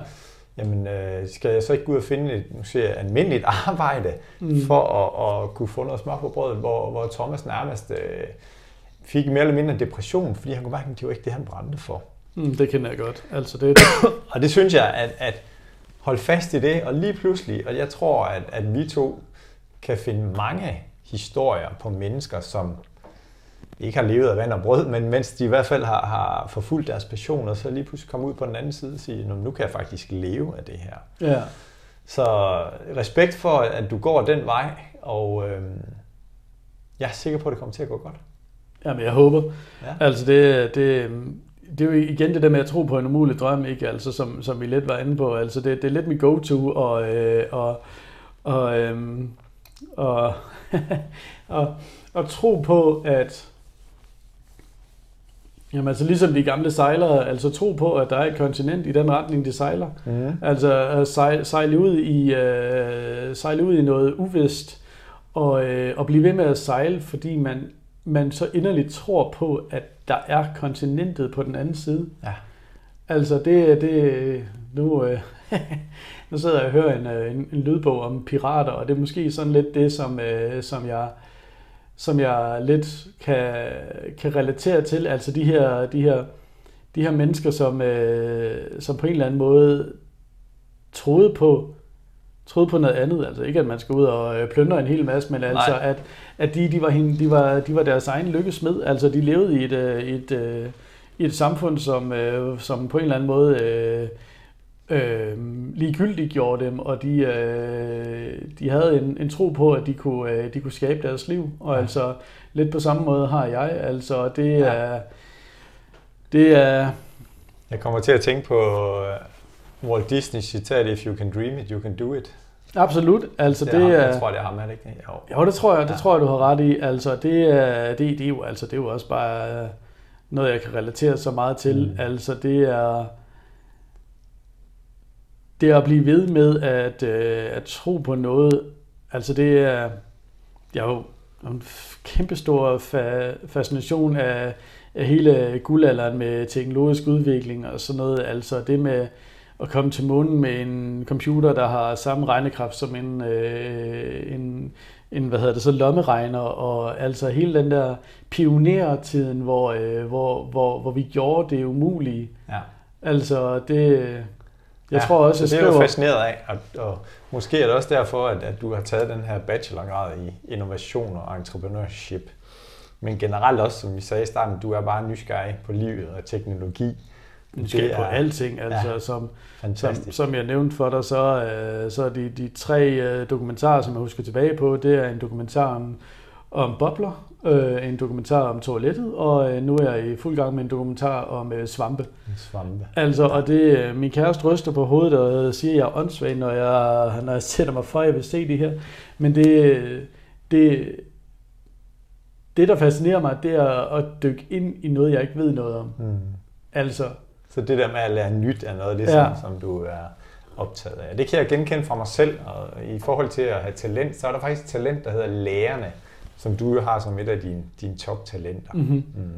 jamen, øh, skal jeg så ikke gå ud og finde et nu siger jeg, almindeligt arbejde mm. for at, at kunne få noget smør på brødet, hvor, hvor Thomas nærmest øh, fik mere eller mindre depression, fordi han kunne mærke, at det var ikke det, han brændte for. Mm, det kender jeg godt. Altså, det... [coughs] og det synes jeg, at, at hold fast i det, og lige pludselig, og jeg tror, at, at vi to kan finde mange historier på mennesker, som ikke har levet af vand og brød, men mens de i hvert fald har, har forfulgt deres passion, og så lige pludselig komme ud på den anden side og sige, nu kan jeg faktisk leve af det her. Ja. Så respekt for, at du går den vej, og øh, jeg er sikker på, at det kommer til at gå godt. Jamen, jeg håber. Ja. Altså, det, det, det er jo igen det der med at tro på en umulig drøm, ikke? Altså, som, som vi lidt var inde på. Altså, det, det er lidt mit go-to, og, øh, og, og, øh, og, [laughs] og, og tro på, at Jamen altså ligesom de gamle sejlere, altså tro på, at der er et kontinent i den retning, de sejler. Mm. Altså at sejle, sejle, ud i, uh, sejle ud i noget uvist, og, uh, og blive ved med at sejle, fordi man, man så inderligt tror på, at der er kontinentet på den anden side. Ja. Altså det, det nu, øh, [laughs] nu sidder jeg og hører en, øh, en, en lydbog om pirater, og det er måske sådan lidt det, som, øh, som jeg som jeg lidt kan, kan relatere til. Altså de her, de her, de her mennesker, som, øh, som på en eller anden måde troede på, troede på noget andet. Altså ikke, at man skal ud og øh, plyndre en hel masse, men altså, at, at de, de, var, de, var, de var deres egen lykkesmed. Altså, de levede i et, øh, et, et, øh, et samfund, som, som på en eller anden måde øh, øh, ligegyldigt gjorde dem, og de, øh, de havde en, en tro på, at de kunne, øh, de kunne skabe deres liv. Og ja. altså, lidt på samme måde har jeg. Altså, det ja. er... Det er... Jeg kommer til at tænke på Walt Disney citat, If you can dream it, you can do it. Absolut. Altså, det, det er, jeg tror, det er ham, er det ikke? Jo. jo, det tror jeg, det ja. tror jeg, du har ret i. Altså, det er, det, det er jo, altså, det er jo også bare noget, jeg kan relatere så meget til. Mm. Altså, det er... det at blive ved med at, øh, at tro på noget, altså det er, jeg har jo en kæmpestor fa- fascination af, af hele guldalderen med teknologisk udvikling og sådan noget. Altså det med at komme til månen med en computer, der har samme regnekraft som en, øh, en, en hvad hedder det så, lommeregner, og altså hele den der pionertiden, hvor, øh, hvor, hvor, hvor vi gjorde det umulige. Ja. Altså det, jeg ja, tror også, jeg det er du fascineret af, og, og måske er det også derfor, at, at du har taget den her bachelorgrad i innovation og entrepreneurship. Men generelt også, som vi sagde i starten, du er bare nysgerrig på livet og teknologi. Nysgerrig på alting, altså ja, som, som, som jeg nævnte for dig, så, øh, så er de, de tre øh, dokumentarer, som jeg husker tilbage på, det er en dokumentar om, om bobler, øh, en dokumentar om toilettet, og øh, nu er jeg i fuld gang med en dokumentar om øh, svampe. Svampe. Altså, og det, øh, min kæreste ryster på hovedet og siger, at jeg er åndssvag, når jeg, når jeg sætter mig for, at jeg vil se det her. Men det, det, det, der fascinerer mig, det er at dykke ind i noget, jeg ikke ved noget om. Mm. Altså. Så det der med at lære nyt er noget af det, ja. som, som du er optaget af. Det kan jeg genkende fra mig selv, og i forhold til at have talent, så er der faktisk talent, der hedder lærerne som du jo har som et af dine, dine top-talenter. Mm-hmm. Mm.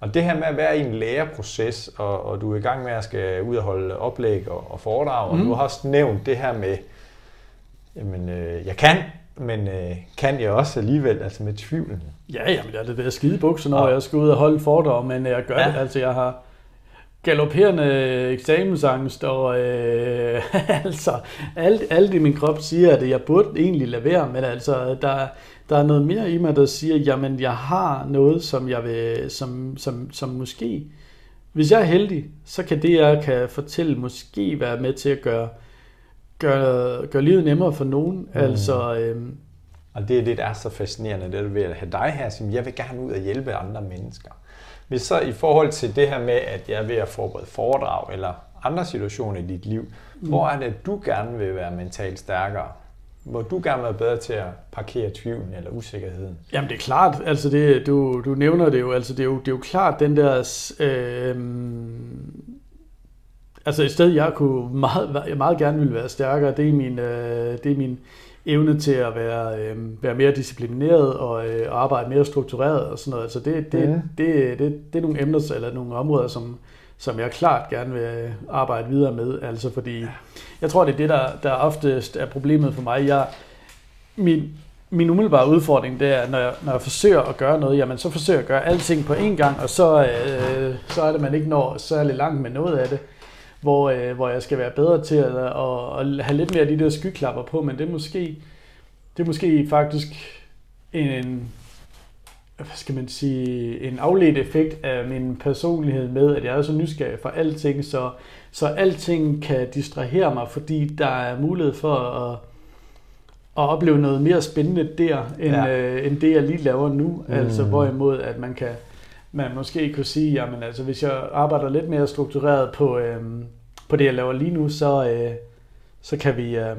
Og det her med at være i en læreproces, og, og du er i gang med at skal ud og holde oplæg og, og foredrag, mm. og du har også nævnt det her med, jamen, øh, jeg kan, men øh, kan jeg også alligevel, altså med tvivlen? Ja, jamen, jeg er det der skide bukser, når ja. jeg skal ud og holde foredrag, men jeg gør ja. det, altså jeg har galopperende eksamensangst, og øh, [laughs] altså alt, alt i min krop siger, at jeg burde egentlig lade være, men altså der, der er noget mere i mig, der siger, jamen jeg har noget, som jeg vil, som, som, som måske, hvis jeg er heldig, så kan det, jeg kan fortælle, måske være med til at gøre, gøre, gøre livet nemmere for nogen. Mm. Altså, øhm, og det er det, der er så fascinerende, det er ved at have dig her, som jeg vil gerne ud og hjælpe andre mennesker. Hvis så i forhold til det her med, at jeg er ved at forberede foredrag eller andre situationer i dit liv, mm. hvor er det, at du gerne vil være mentalt stærkere? Hvor du gerne vil være bedre til at parkere tvivlen eller usikkerheden? Jamen det er klart, altså det, du, du nævner det jo, altså det er jo, det er jo klart den der, øh, altså et sted jeg kunne meget, jeg meget gerne ville være stærkere, det er min, øh, det er min evne til at være, øh, være mere disciplineret og øh, arbejde mere struktureret og sådan noget. Altså det, det, mm. det, det, det, det er nogle emner eller nogle områder, som, som jeg klart gerne vil arbejde videre med. Altså fordi, jeg tror, det er det, der, der oftest er problemet for mig. Jeg, min, min umiddelbare udfordring, det er, når jeg, når jeg forsøger at gøre noget, jamen så forsøger jeg at gøre alting på én gang, og så, øh, så er det, man ikke når særlig langt med noget af det, hvor, øh, hvor jeg skal være bedre til at, at, at have lidt mere af de der skyklapper på, men det er måske, det er måske faktisk en, hvad skal man sige, en afledt effekt af min personlighed med, at jeg er så nysgerrig for alting, så, så alting kan distrahere mig, fordi der er mulighed for at, at opleve noget mere spændende der, end, ja. øh, end det jeg lige laver nu. Mm. Altså hvorimod, at man kan man måske kunne sige, jamen altså hvis jeg arbejder lidt mere struktureret på, øh, på det jeg laver lige nu, så, øh, så kan vi øh,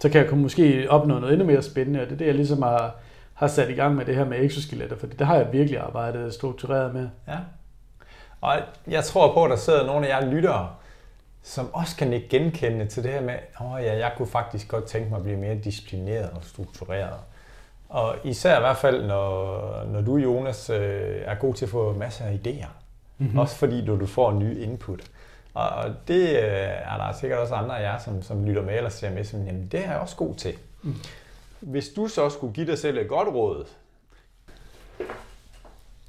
så kan jeg måske opnå noget endnu mere spændende, og det er det, jeg ligesom har, har sat i gang med det her med exoskeletter, for det har jeg virkelig arbejdet struktureret med. Ja. Og jeg tror på, at der sidder nogle af jer lyttere, som også kan ikke genkende til det her med, at oh ja, jeg kunne faktisk godt tænke mig at blive mere disciplineret og struktureret. Og især i hvert fald, når, når du, Jonas, øh, er god til at få masser af idéer. Mm-hmm. Også fordi du, du får ny input. Og det øh, er der sikkert også andre af jer, som, som lytter med eller ser med, som jamen, det er jeg også god til. Mm. Hvis du så skulle give dig selv et godt råd,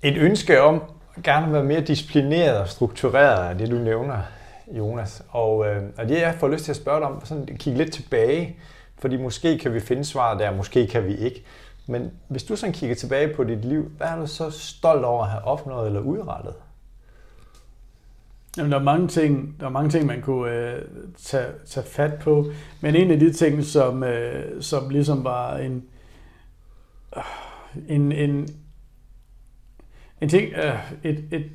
et ønske om gerne at være mere disciplineret og struktureret af det, du nævner, Jonas. Og, øh, og det jeg får lyst til at spørge dig om, sådan kigge lidt tilbage, fordi måske kan vi finde svaret der, måske kan vi ikke. Men hvis du sådan kigger tilbage på dit liv, hvad er du så stolt over at have opnået eller udrettet? Jamen, der er mange ting, der er mange ting man kunne øh, tage, tage fat på, men en af de ting, som, øh, som ligesom var en, øh, en, en, en ting, øh, et, et,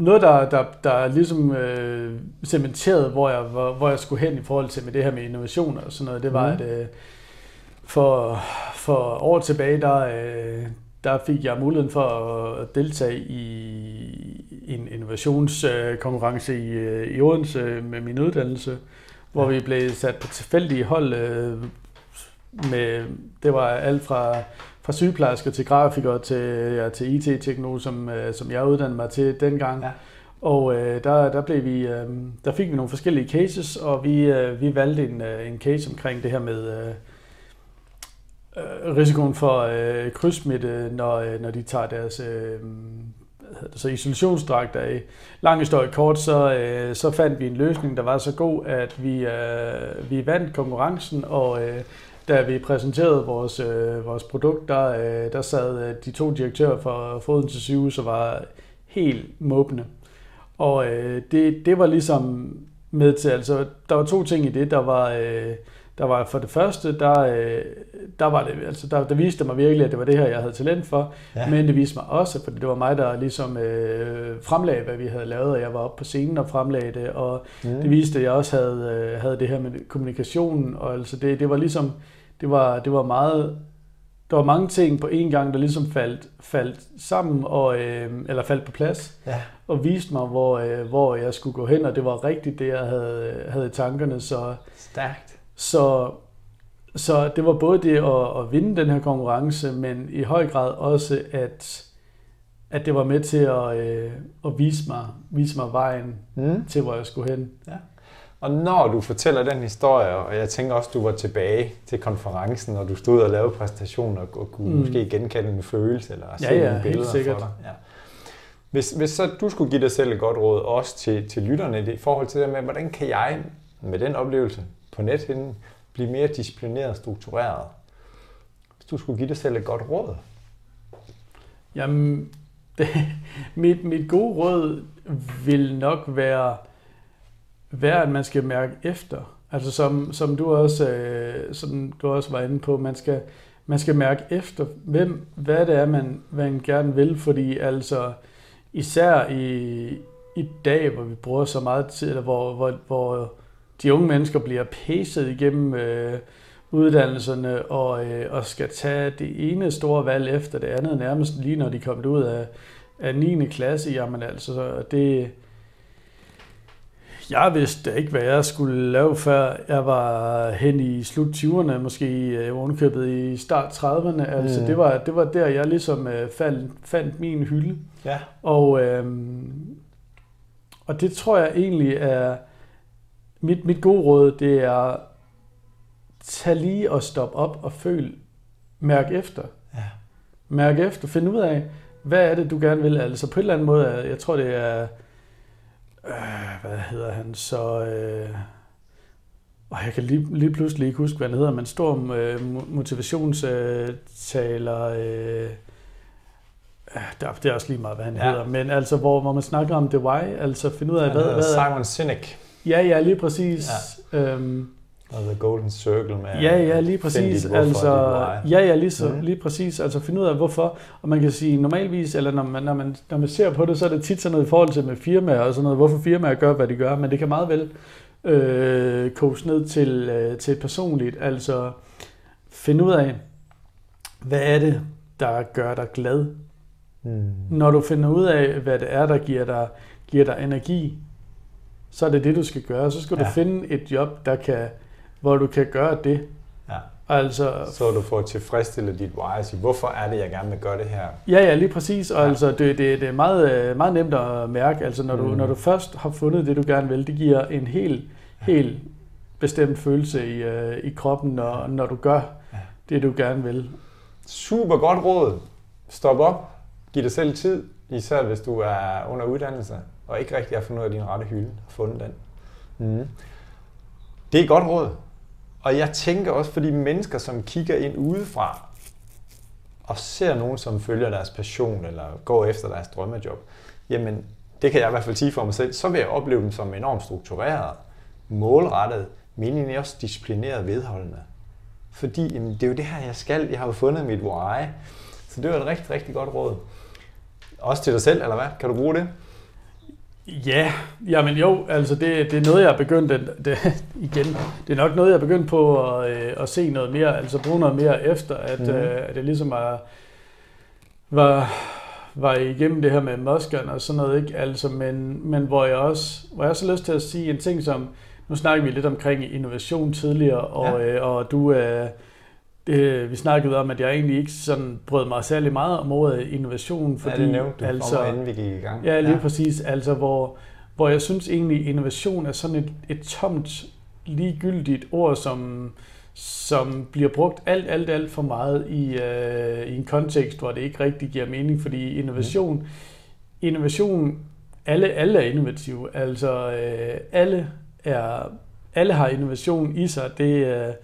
noget, der, der, der er ligesom øh, cementeret, hvor jeg, hvor, hvor jeg skulle hen i forhold til med det her med innovation og sådan noget, det var, mm. at øh, for, for år tilbage, der, øh, der fik jeg muligheden for at deltage i en innovationskonkurrence i, øh, i Odense med min uddannelse, hvor vi blev sat på tilfældige hold øh, med, det var alt fra, fra sygeplejersker til grafikere til, ja, til IT-teknolog, som, øh, som jeg uddannede mig til dengang. Ja. Og øh, der, der, blev vi, øh, der fik vi nogle forskellige cases, og vi, øh, vi valgte en, øh, en case omkring det her med øh, øh, risikoen for øh, krydssmitte, når, øh, når de tager deres øh, så isolationsdragt af. Lang historie kort, så, øh, så fandt vi en løsning, der var så god, at vi, øh, vi vandt konkurrencen, og øh, da vi præsenterede vores, øh, vores produkt, der, øh, der sad øh, de to direktører for Foden til sygehus og var helt måbne. Og øh, det, det var ligesom med til, altså der var to ting i det, der var, øh, der var for det første, der, øh, der var det, altså der, der viste mig virkelig, at det var det her, jeg havde talent for, ja. men det viste mig også, for det var mig, der ligesom øh, fremlagde, hvad vi havde lavet, og jeg var oppe på scenen og fremlagde det, og mm. det viste, at jeg også havde, øh, havde det her med kommunikationen, og altså det, det var ligesom, det var, det var meget der var mange ting på én gang, der ligesom faldt, faldt sammen, og, øh, eller faldt på plads, ja. og viste mig, hvor, øh, hvor jeg skulle gå hen, og det var rigtigt det, jeg havde, havde i tankerne. Så, Stærkt. Så, så det var både det at, at vinde den her konkurrence, men i høj grad også, at, at det var med til at, øh, at vise, mig, vise mig vejen mm. til, hvor jeg skulle hen. Ja. Og når du fortæller den historie, og jeg tænker også, du var tilbage til konferencen, og du stod og lavede præsentationer, og kunne mm. måske genkende en følelse, eller se ja, ja, nogle billeder for dig. Ja. Hvis, hvis så du skulle give dig selv et godt råd, også til, til lytterne, i forhold til det med, hvordan kan jeg med den oplevelse på nethinden blive mere disciplineret og struktureret? Hvis du skulle give dig selv et godt råd? Jamen, det, mit, mit gode råd vil nok være, være, at man skal mærke efter. Altså som, som du også øh, som du også var inde på, man skal, man skal mærke efter, hvem, hvad det er, man, man gerne vil, fordi altså især i, i dag, hvor vi bruger så meget tid, eller hvor, hvor, hvor de unge mennesker bliver pacet igennem øh, uddannelserne og, øh, og skal tage det ene store valg efter det andet, nærmest lige når de kommer ud af, af 9. klasse. Jamen altså, det, jeg vidste ikke, hvad jeg skulle lave, før jeg var hen i slut 20'erne, måske øh, ovenkøbet i start 30'erne. Altså, mm. det, var, det var der, jeg ligesom øh, fandt, fandt min hylde. Ja. Og, øhm, og det tror jeg egentlig er... Mit, mit gode råd, det er tag lige og stop op og føl, mærk efter. Ja. Mærk efter, find ud af, hvad er det, du gerne vil. Altså på en eller anden måde, jeg tror, det er øh, hvad hedder han så, øh, og jeg kan lige, lige pludselig ikke huske, hvad han hedder, men stor øh, motivationstaler, øh, det er også lige meget, hvad han ja. hedder, men altså, hvor, hvor man snakker om the why, altså finde ud af, hvad, hvad... Simon Sinek. Ja, ja, lige præcis. Ja. Øhm, og The Golden Circle med... Ja, ja, lige præcis. Dit, altså, ja, ja, lige, så, mm. lige præcis. Altså finde ud af, hvorfor. Og man kan sige, normalvis, eller når man, når, man, når man ser på det, så er det tit sådan noget i forhold til med firmaer og sådan noget, hvorfor firmaer gør, hvad de gør. Men det kan meget vel øh, koges ned til, øh, til personligt. Altså finde ud af, hvad er det, der gør dig glad? Mm. Når du finder ud af, hvad det er, der giver dig, giver dig energi, så er det det, du skal gøre. Så skal ja. du finde et job, der kan hvor du kan gøre det. Ja. Altså, så du får tilfredsstillet dit why og sige, hvorfor er det, jeg gerne vil gøre det her? Ja, ja, lige præcis. Og ja. altså, det, det, det er meget, øh, meget nemt at mærke. Altså, når du, mm. når du først har fundet det, du gerne vil, det giver en helt, helt bestemt følelse i, uh, i kroppen, når, når du gør ja. det, du gerne vil. Super godt råd. Stop op. Giv dig selv tid, især hvis du er under uddannelse, og ikke rigtig har fundet ud af din rette hylde og fundet den. Mm. Det er et godt råd. Og jeg tænker også, for de mennesker, som kigger ind udefra, og ser nogen, som følger deres passion, eller går efter deres drømmejob, jamen, det kan jeg i hvert fald sige for mig selv, så vil jeg opleve dem som enormt struktureret, målrettet, men egentlig også disciplineret vedholdende. Fordi jamen, det er jo det her, jeg skal. Jeg har jo fundet mit why. Så det var et rigtig, rigtig godt råd. Også til dig selv, eller hvad? Kan du bruge det? Ja, jamen jo, altså det, det er noget, jeg har begyndt, det, det, igen, det er nok noget, jeg har begyndt på at, øh, at se noget mere, altså bruge noget mere efter, at, mm. at det ligesom er, var, var igennem det her med Muskerne og sådan noget, ikke? Altså, men, men hvor jeg også hvor jeg også har lyst til at sige en ting som, nu snakker vi lidt omkring innovation tidligere, og, ja. øh, og du er, det, vi snakkede om, at jeg egentlig ikke sådan brød mig særlig meget om ordet innovation, fordi ja, det nævnte du, altså, inden vi gik i gang. Ja, lige ja. præcis, altså hvor, hvor jeg synes egentlig, innovation er sådan et, et tomt, ligegyldigt ord, som, som bliver brugt alt, alt, alt for meget i, øh, i en kontekst, hvor det ikke rigtig giver mening, fordi innovation, mm. innovation alle, alle er innovative, altså øh, alle, er, alle har innovation i sig. Det, øh,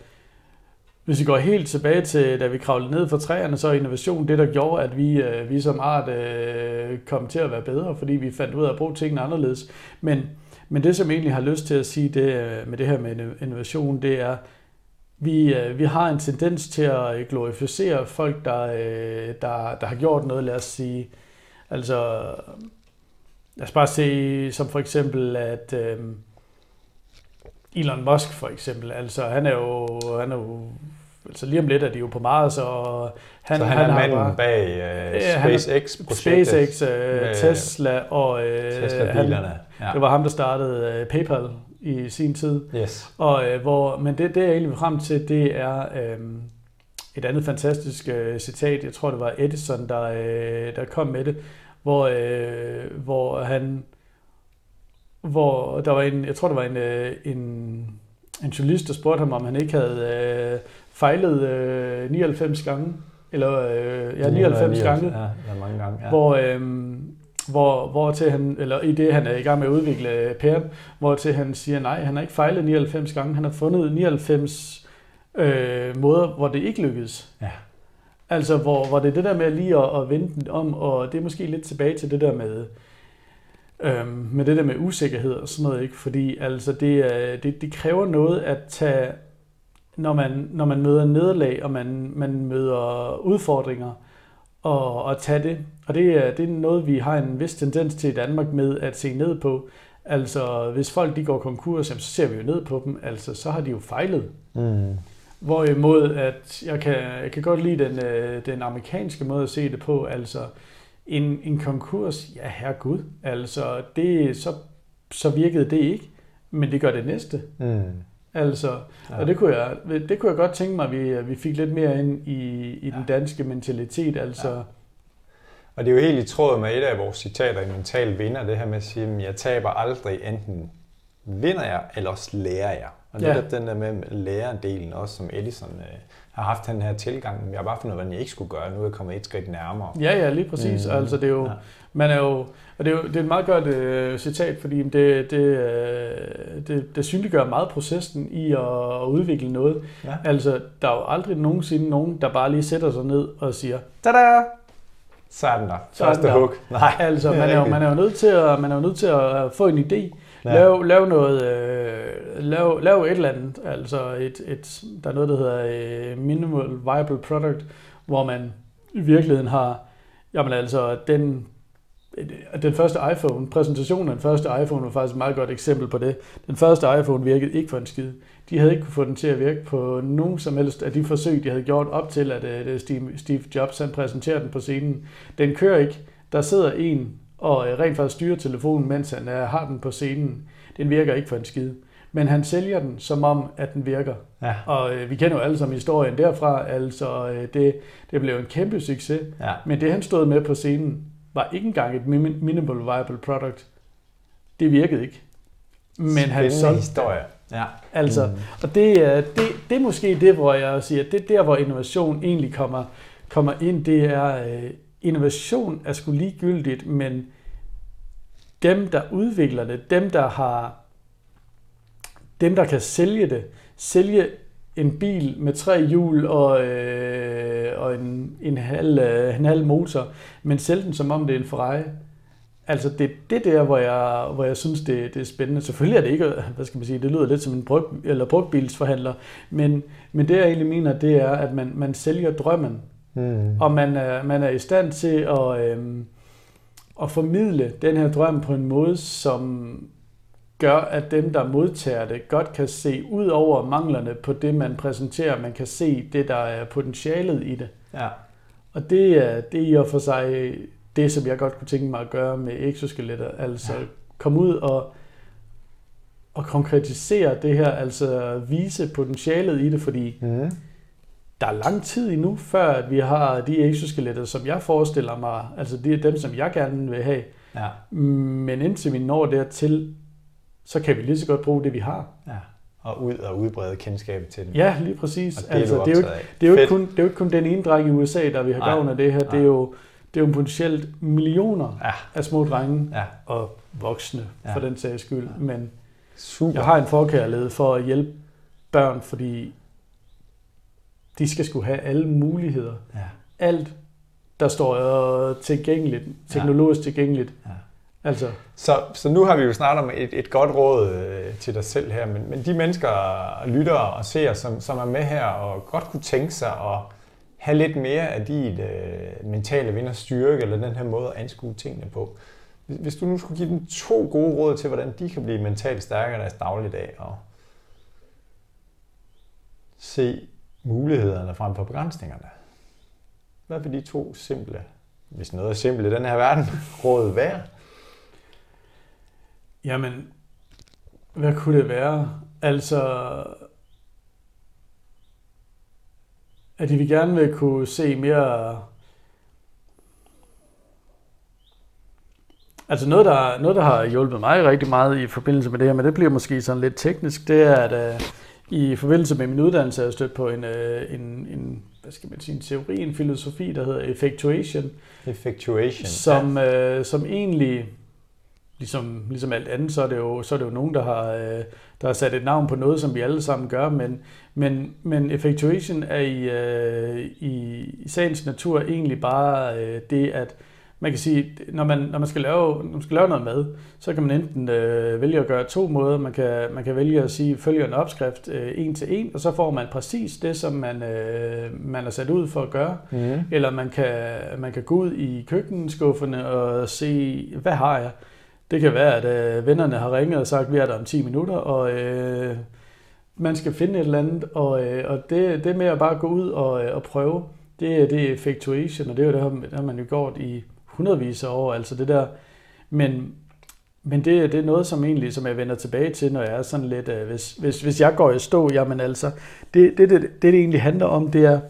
hvis vi går helt tilbage til, da vi kravlede ned fra træerne, så er innovation det, der gjorde, at vi, øh, vi som art øh, kom til at være bedre, fordi vi fandt ud af at bruge tingene anderledes. Men, men det, som jeg egentlig har lyst til at sige det, øh, med det her med innovation, det er, vi, øh, vi har en tendens til at glorificere folk, der, der, der har gjort noget, lad os sige. Altså, lad os bare se, som for eksempel, at øh, Elon Musk for eksempel, altså han er jo, han er jo altså lige om lidt er de jo på Mars, og han, så han, han er manden bare, bag uh, SpaceX-projektet? SpaceX, uh, Tesla og uh, Tesla-bilerne. Ja. Det var ham, der startede uh, PayPal i sin tid. Yes. Og, uh, hvor, men det, det jeg egentlig frem til, det er um, et andet fantastisk uh, citat. Jeg tror, det var Edison, der, uh, der kom med det, hvor, uh, hvor han hvor der var en, jeg tror, der var en, en, en journalist, der spurgte ham, om han ikke havde uh, fejlet uh, 99 gange, eller uh, ja, 99 gange, ja, mange gange ja. hvor, uh, hvor, hvor til han, eller i det han er i gang med at udvikle pæren, hvor til han siger, nej, han har ikke fejlet 99 gange, han har fundet 99 øh, måder, hvor det ikke lykkedes. Ja. Altså, hvor, hvor det er det der med lige at, at vende den om, og det er måske lidt tilbage til det der med, øhm, med det der med usikkerhed og sådan noget, ikke? Fordi altså, det, det, det kræver noget at tage, når man, når man møder nederlag, og man, man møder udfordringer, og, og tage det. Og det er, det er noget, vi har en vis tendens til i Danmark med at se ned på. Altså, hvis folk de går konkurs, så ser vi jo ned på dem. Altså, så har de jo fejlet. Mm. Hvorimod, at jeg kan, jeg kan godt lide den, øh, den amerikanske måde at se det på. Altså, en, en konkurs, ja herregud, altså, det, så, så virkede det ikke, men det gør det næste. Mm. Altså, ja. og det kunne, jeg, det kunne jeg godt tænke mig, at vi, vi fik lidt mere ind i, i den danske mentalitet. Altså. Ja. Og det er jo helt i tråd med et af vores citater i Mental Vinder, det her med at sige, at jeg taber aldrig, enten vinder jeg, eller også lærer jeg. Og ja. netop den der med lærerdelen også, som Edison øh, har haft den her tilgang. Jeg har bare fundet hvad jeg ikke skulle gøre. Nu er jeg kommet et skridt nærmere. Ja, ja, lige præcis. Mm. Altså, det er jo, ja. Man er jo, og det er jo det er et meget godt uh, citat, fordi det, det, uh, det, det synliggør meget processen i at, at udvikle noget. Ja. Altså, der er jo aldrig nogensinde nogen, der bare lige sætter sig ned og siger, tada! Så er den der. Første hook. Nej, altså, man er, jo, man er jo nødt til at, man er jo nødt til at få en idé. Ja. Lav, lav noget, øh, lav, lav et eller andet, altså et, et, der er noget, der hedder øh, minimal viable product, hvor man i virkeligheden har, jamen altså den, den første iPhone, præsentationen af den første iPhone var faktisk et meget godt eksempel på det. Den første iPhone virkede ikke for en skid. De havde ikke kunne få den til at virke på nogen som helst af de forsøg, de havde gjort op til, at øh, Steve, Jobs han præsenterede den på scenen. Den kører ikke. Der sidder en og øh, rent faktisk styrer telefonen, mens han har den på scenen. Den virker ikke for en skid. Men han sælger den, som om, at den virker. Ja. Og øh, vi kender jo alle sammen historien derfra. Altså, øh, det, det blev en kæmpe succes. Ja. Men det, han stod med på scenen, var ikke engang et minimal viable product. Det virkede ikke. Men han solgte historie. Ja. Altså, mm. og det, det, det er måske det, hvor jeg siger, det er der, hvor innovation egentlig kommer, kommer ind. Det er, øh, innovation er sgu ligegyldigt, men dem, der udvikler det, dem, der har dem, der kan sælge det, sælge en bil med tre hjul og, øh, og en, en, halv, øh, en halv motor, men sælge den som om det er en Ferrari. Altså det, det der, hvor jeg, hvor jeg synes, det, det er spændende. Selvfølgelig er det ikke, hvad skal man sige, det lyder lidt som en brug, eller brugtbilsforhandler, men, men det jeg egentlig mener, det er, at man, man sælger drømmen. Mm. Og man er, man er i stand til at, øh, at formidle den her drøm på en måde, som gør, at dem, der modtager det, godt kan se ud over manglerne på det, man præsenterer. Man kan se det, der er potentialet i det. Ja. Og det er, det er i og for sig det, som jeg godt kunne tænke mig at gøre med exoskeletter. Altså ja. komme ud og, og konkretisere det her, altså vise potentialet i det, fordi mm. der er lang tid endnu, før at vi har de exoskeletter, som jeg forestiller mig, altså det er dem, som jeg gerne vil have. Ja. Men indtil vi når dertil, så kan vi lige så godt bruge det, vi har. Ja og ud og udbrede kendskabet til dem. Ja, lige præcis. det, altså, det, er jo, det, er jo ikke kun, det er jo ikke kun den ene dreng i USA, der vi har gavn af det her. Det er jo, det er jo potentielt millioner ja. af små drenge ja. og voksne, ja. for den sags skyld. Ja. Men Super. jeg har en forkærlighed for at hjælpe børn, fordi de skal skulle have alle muligheder. Ja. Alt, der står tilgængeligt, teknologisk ja. tilgængeligt. Ja Altså. Så, så nu har vi jo snart om et, et godt råd øh, til dig selv her, men, men de mennesker, lytter og ser, som, som er med her og godt kunne tænke sig at have lidt mere af dit øh, mentale vinders styrke, eller den her måde at anskue tingene på. Hvis, hvis du nu skulle give dem to gode råd til, hvordan de kan blive mentalt stærkere i deres dagligdag, og se mulighederne frem for begrænsningerne. Hvad vil de to simple, hvis noget er simpelt i den her verden, [laughs] råd være? Jamen, hvad kunne det være? Altså, at de vil gerne vil kunne se mere... Altså noget der, noget, der har hjulpet mig rigtig meget i forbindelse med det her, men det bliver måske sådan lidt teknisk, det er, at uh, i forbindelse med min uddannelse er jeg stødt på en, uh, en, en, hvad skal man sige, en teori, en filosofi, der hedder effectuation. Effectuation. Som, ja. uh, som egentlig ligesom, ligesom alt andet, så er det jo, så er det jo nogen, der har, øh, der har sat et navn på noget, som vi alle sammen gør, men, men, men effectuation er i, øh, i, i sagens natur egentlig bare øh, det, at man kan sige, når man, når man, skal, lave, når man skal lave noget mad, så kan man enten øh, vælge at gøre to måder. Man kan, man kan vælge at sige, følge en opskrift øh, en til en, og så får man præcis det, som man, øh, man er sat ud for at gøre. Mm. Eller man kan, man kan gå ud i køkkenskufferne og se, hvad har jeg? Det kan være, at øh, vennerne har ringet og sagt, at vi er der om 10 minutter, og øh, man skal finde et eller andet, og, øh, og det, det med at bare gå ud og, øh, og prøve, det, det er effectuation, og det er jo det, har man jo gjort i hundredvis af år, altså det der, men, men det, det er noget, som egentlig, som jeg vender tilbage til, når jeg er sådan lidt, øh, hvis, hvis, hvis jeg går i stå, jamen altså, det det, det, det, det egentlig handler om, det er,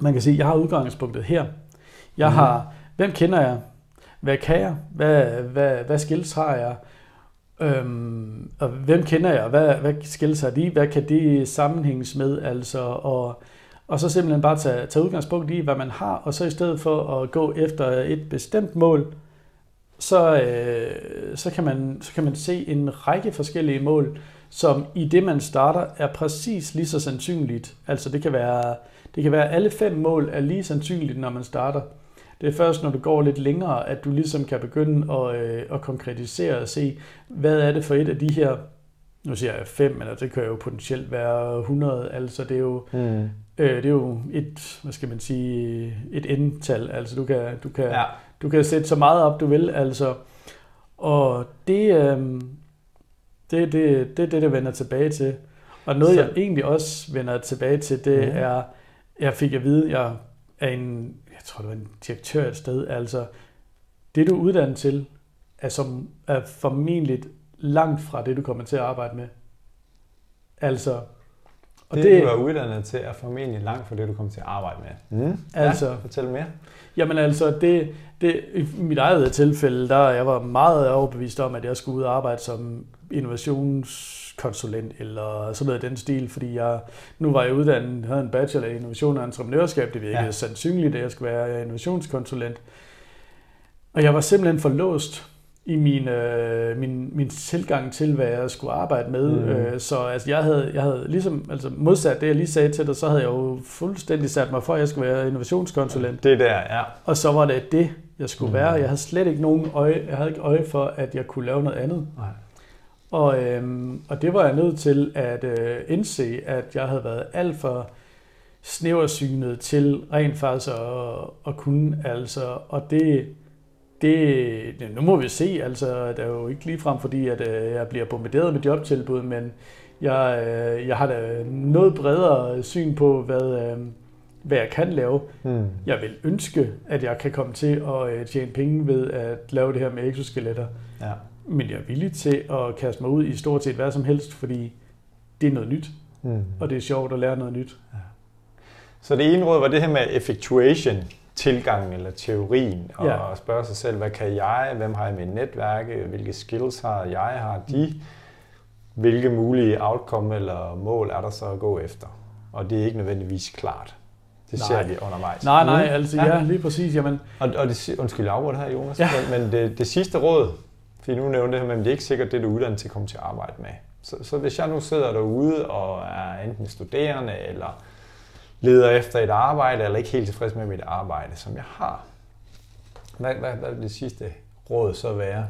man kan sige, jeg har udgangspunktet her. Jeg mm. har, hvem kender jeg? Hvad kan jeg? Hvad, hvad, hvad skills har jeg? Øhm, og hvem kender jeg? Hvad, hvad skills har de? Hvad kan de sammenhænges med? Altså, og, og så simpelthen bare tage, tage udgangspunkt i, hvad man har, og så i stedet for at gå efter et bestemt mål, så, øh, så, kan man, så kan man se en række forskellige mål, som i det, man starter, er præcis lige så sandsynligt. Altså det kan være, det kan være alle fem mål er lige sandsynligt, når man starter. Det er først, når du går lidt længere, at du ligesom kan begynde at, øh, at konkretisere og se, hvad er det for et af de her, nu siger jeg fem, men det kan jo potentielt være 100, altså det er jo, mm. øh, det er jo et, hvad skal man sige, et endtal, altså du kan, du kan, ja. du kan sætte så meget op, du vil, altså, og det, øh, det, det, det er det, der vender tilbage til. Og noget, så. jeg egentlig også vender tilbage til, det mm. er, jeg fik at vide, jeg er en jeg tror, det var en direktør et sted, altså det du er uddannet til, er, som, er formentlig langt fra det, du kommer til at arbejde med. Altså, og det, det, du er uddannet til, er formentlig langt fra det, du kommer til at arbejde med. Mm. Altså, ja, fortæl mere. Jamen altså, det, det, i mit eget tilfælde, der jeg var meget overbevist om, at jeg skulle ud og arbejde som innovationskonsulent eller sådan noget i den stil, fordi jeg, nu var jeg uddannet, havde en bachelor i innovation og entreprenørskab, det virkede ja. sandsynligt, at jeg skulle være innovationskonsulent. Og jeg var simpelthen for låst i min, øh, min, min tilgang til, hvad jeg skulle arbejde med. Mm. Øh, så altså, jeg, havde, jeg havde ligesom, altså modsat det, jeg lige sagde til dig, så havde jeg jo fuldstændig sat mig for, at jeg skulle være innovationskonsulent. Det der, ja. Og så var det det, jeg skulle mm. være. Jeg havde slet ikke nogen øje, jeg havde ikke øje for, at jeg kunne lave noget andet. Nej. Og, øhm, og det var jeg nødt til at øh, indse, at jeg havde været alt for snæversynet til rent faktisk at, at kunne. Altså, og det, det, nu må vi se, altså det er jo ikke ligefrem fordi, at øh, jeg bliver bombarderet med jobtilbud, men jeg, øh, jeg har da noget bredere syn på, hvad, øh, hvad jeg kan lave. Mm. Jeg vil ønske, at jeg kan komme til at øh, tjene penge ved at lave det her med exoskeletter. Ja. Men jeg er villig til at kaste mig ud i stort set hvad som helst, fordi det er noget nyt. Mm. Og det er sjovt at lære noget nyt. Ja. Så det ene råd var det her med effectuation, tilgangen eller teorien, og ja. spørge sig selv, hvad kan jeg, hvem har jeg i mit netværk, hvilke skills har jeg, har de, hvilke mulige outcome eller mål er der så at gå efter. Og det er ikke nødvendigvis klart. Det nej. ser vi undervejs. Nej, nej, mm. altså ja, ja lige præcis. Jamen. Og, og det, undskyld, jeg afbrudt her, Jonas, ja. men, men det, det sidste råd, fordi nu nævnte det her, men det er ikke sikkert det, du er uddannet til at komme til at arbejde med. Så, så hvis jeg nu sidder derude og er enten studerende eller leder efter et arbejde, eller ikke helt tilfreds med mit arbejde, som jeg har, hvad, hvad, hvad vil det sidste råd så være?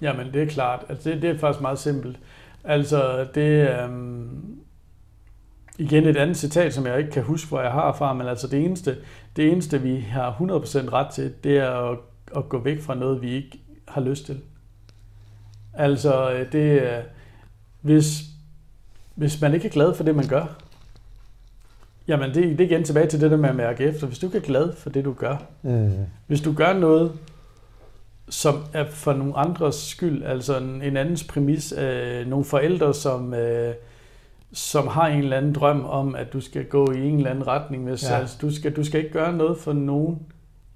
Jamen, det er klart. Altså, det, det er faktisk meget simpelt. Altså, det er Øhm, igen et andet citat, som jeg ikke kan huske, hvor jeg har fra, men altså det eneste, det eneste vi har 100% ret til, det er at, at gå væk fra noget, vi ikke har lyst til. Altså, det er, hvis, hvis man ikke er glad for det, man gør, jamen det, det er igen tilbage til det der med at mærke efter. Hvis du ikke er glad for det, du gør, mm. hvis du gør noget, som er for nogle andres skyld, altså en, en andens præmis, øh, nogle forældre, som, øh, som har en eller anden drøm om, at du skal gå i en eller anden retning. Hvis, ja. altså, du, skal, du skal ikke gøre noget for nogen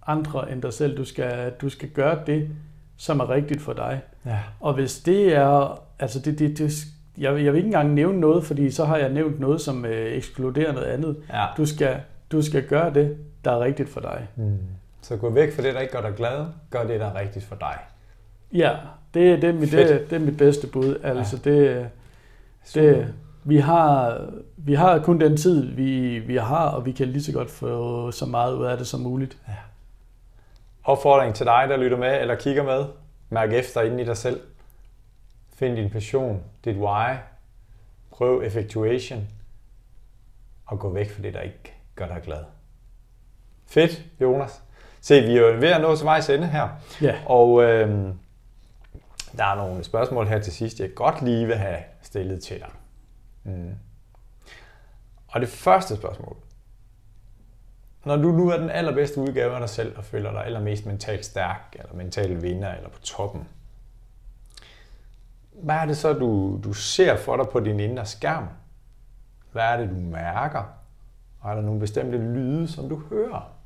andre end dig selv. Du skal, du skal gøre det, som er rigtigt for dig. Ja. Og hvis det er, altså det, det, det, jeg, jeg vil ikke engang nævne noget, fordi så har jeg nævnt noget, som øh, ekskluderer noget andet. Ja. Du, skal, du skal gøre det, der er rigtigt for dig. Mm. Så gå væk fra det, der ikke gør dig glad. Gør det, der er rigtigt for dig. Ja, det, det, er, mit, det, det er mit bedste bud. Altså, ja. det, det, vi, har, vi har kun den tid, vi, vi har, og vi kan lige så godt få så meget ud af det som muligt. Ja. Opfordring til dig, der lytter med eller kigger med. Mærk efter inden i dig selv. Find din passion, dit why. Prøv effectuation. Og gå væk fra det, der ikke gør dig glad. Fedt, Jonas. Se, vi er jo ved at nå til vejs ende her. Ja. Og øhm, der er nogle spørgsmål her til sidst, jeg godt lige vil have stillet til dig. Mm. Og det første spørgsmål. Når du nu er den allerbedste udgave af dig selv, og føler dig allermest mentalt stærk, eller mentalt vinder, eller på toppen, hvad er det så, du, du ser for dig på din indre skærm? Hvad er det, du mærker? Og er der nogle bestemte lyde, som du hører?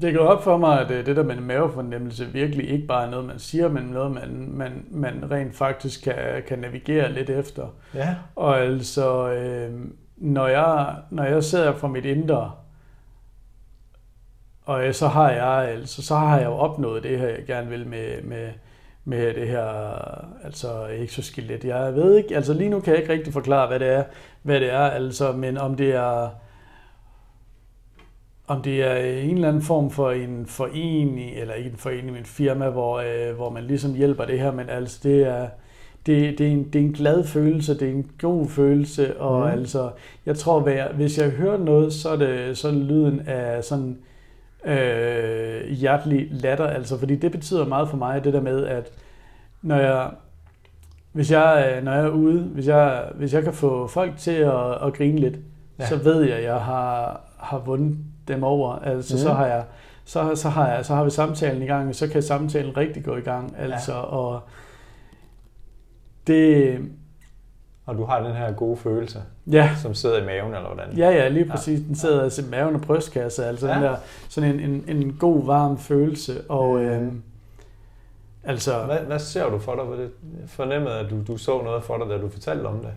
Det går op for mig, at øh, det der med en mavefornemmelse virkelig ikke bare er noget, man siger, men noget, man, man, man rent faktisk kan, kan navigere lidt efter. Ja. Og altså, øh, når, jeg, når jeg sidder fra mit indre, og så har jeg altså, så har jeg jo opnået det her, jeg gerne vil med, med, med det her altså exoskelet. Jeg ved ikke, altså lige nu kan jeg ikke rigtig forklare, hvad det er, hvad det er altså, men om det er om det er en eller anden form for en forening, eller ikke en forening, men en firma, hvor, øh, hvor man ligesom hjælper det her, men altså det er, det, det, er en, det er en glad følelse, det er en god følelse, og mm. altså, jeg tror, hvad jeg, hvis jeg hører noget, så er det, så er det lyden af sådan øh, hjertelig latter, altså, fordi det betyder meget for mig, det der med, at når jeg, hvis jeg, øh, når jeg er ude, hvis jeg, hvis jeg kan få folk til at, at grine lidt, ja. så ved jeg, at jeg har, har vundet dem over. Altså, mm. så har jeg så, så, har jeg, så har vi samtalen i gang, og så kan samtalen rigtig gå i gang. Altså, ja. og det... Og du har den her gode følelse, ja. som sidder i maven, eller hvordan? Ja, ja, lige præcis. Ja. Den sidder altså i maven og brystkasse, altså ja. den der, sådan en, en, en god, varm følelse. Og, mm. øhm, altså, hvad, hvad ser du for dig? Jeg fornemmede, at du, du så noget for dig, da du fortalte om det.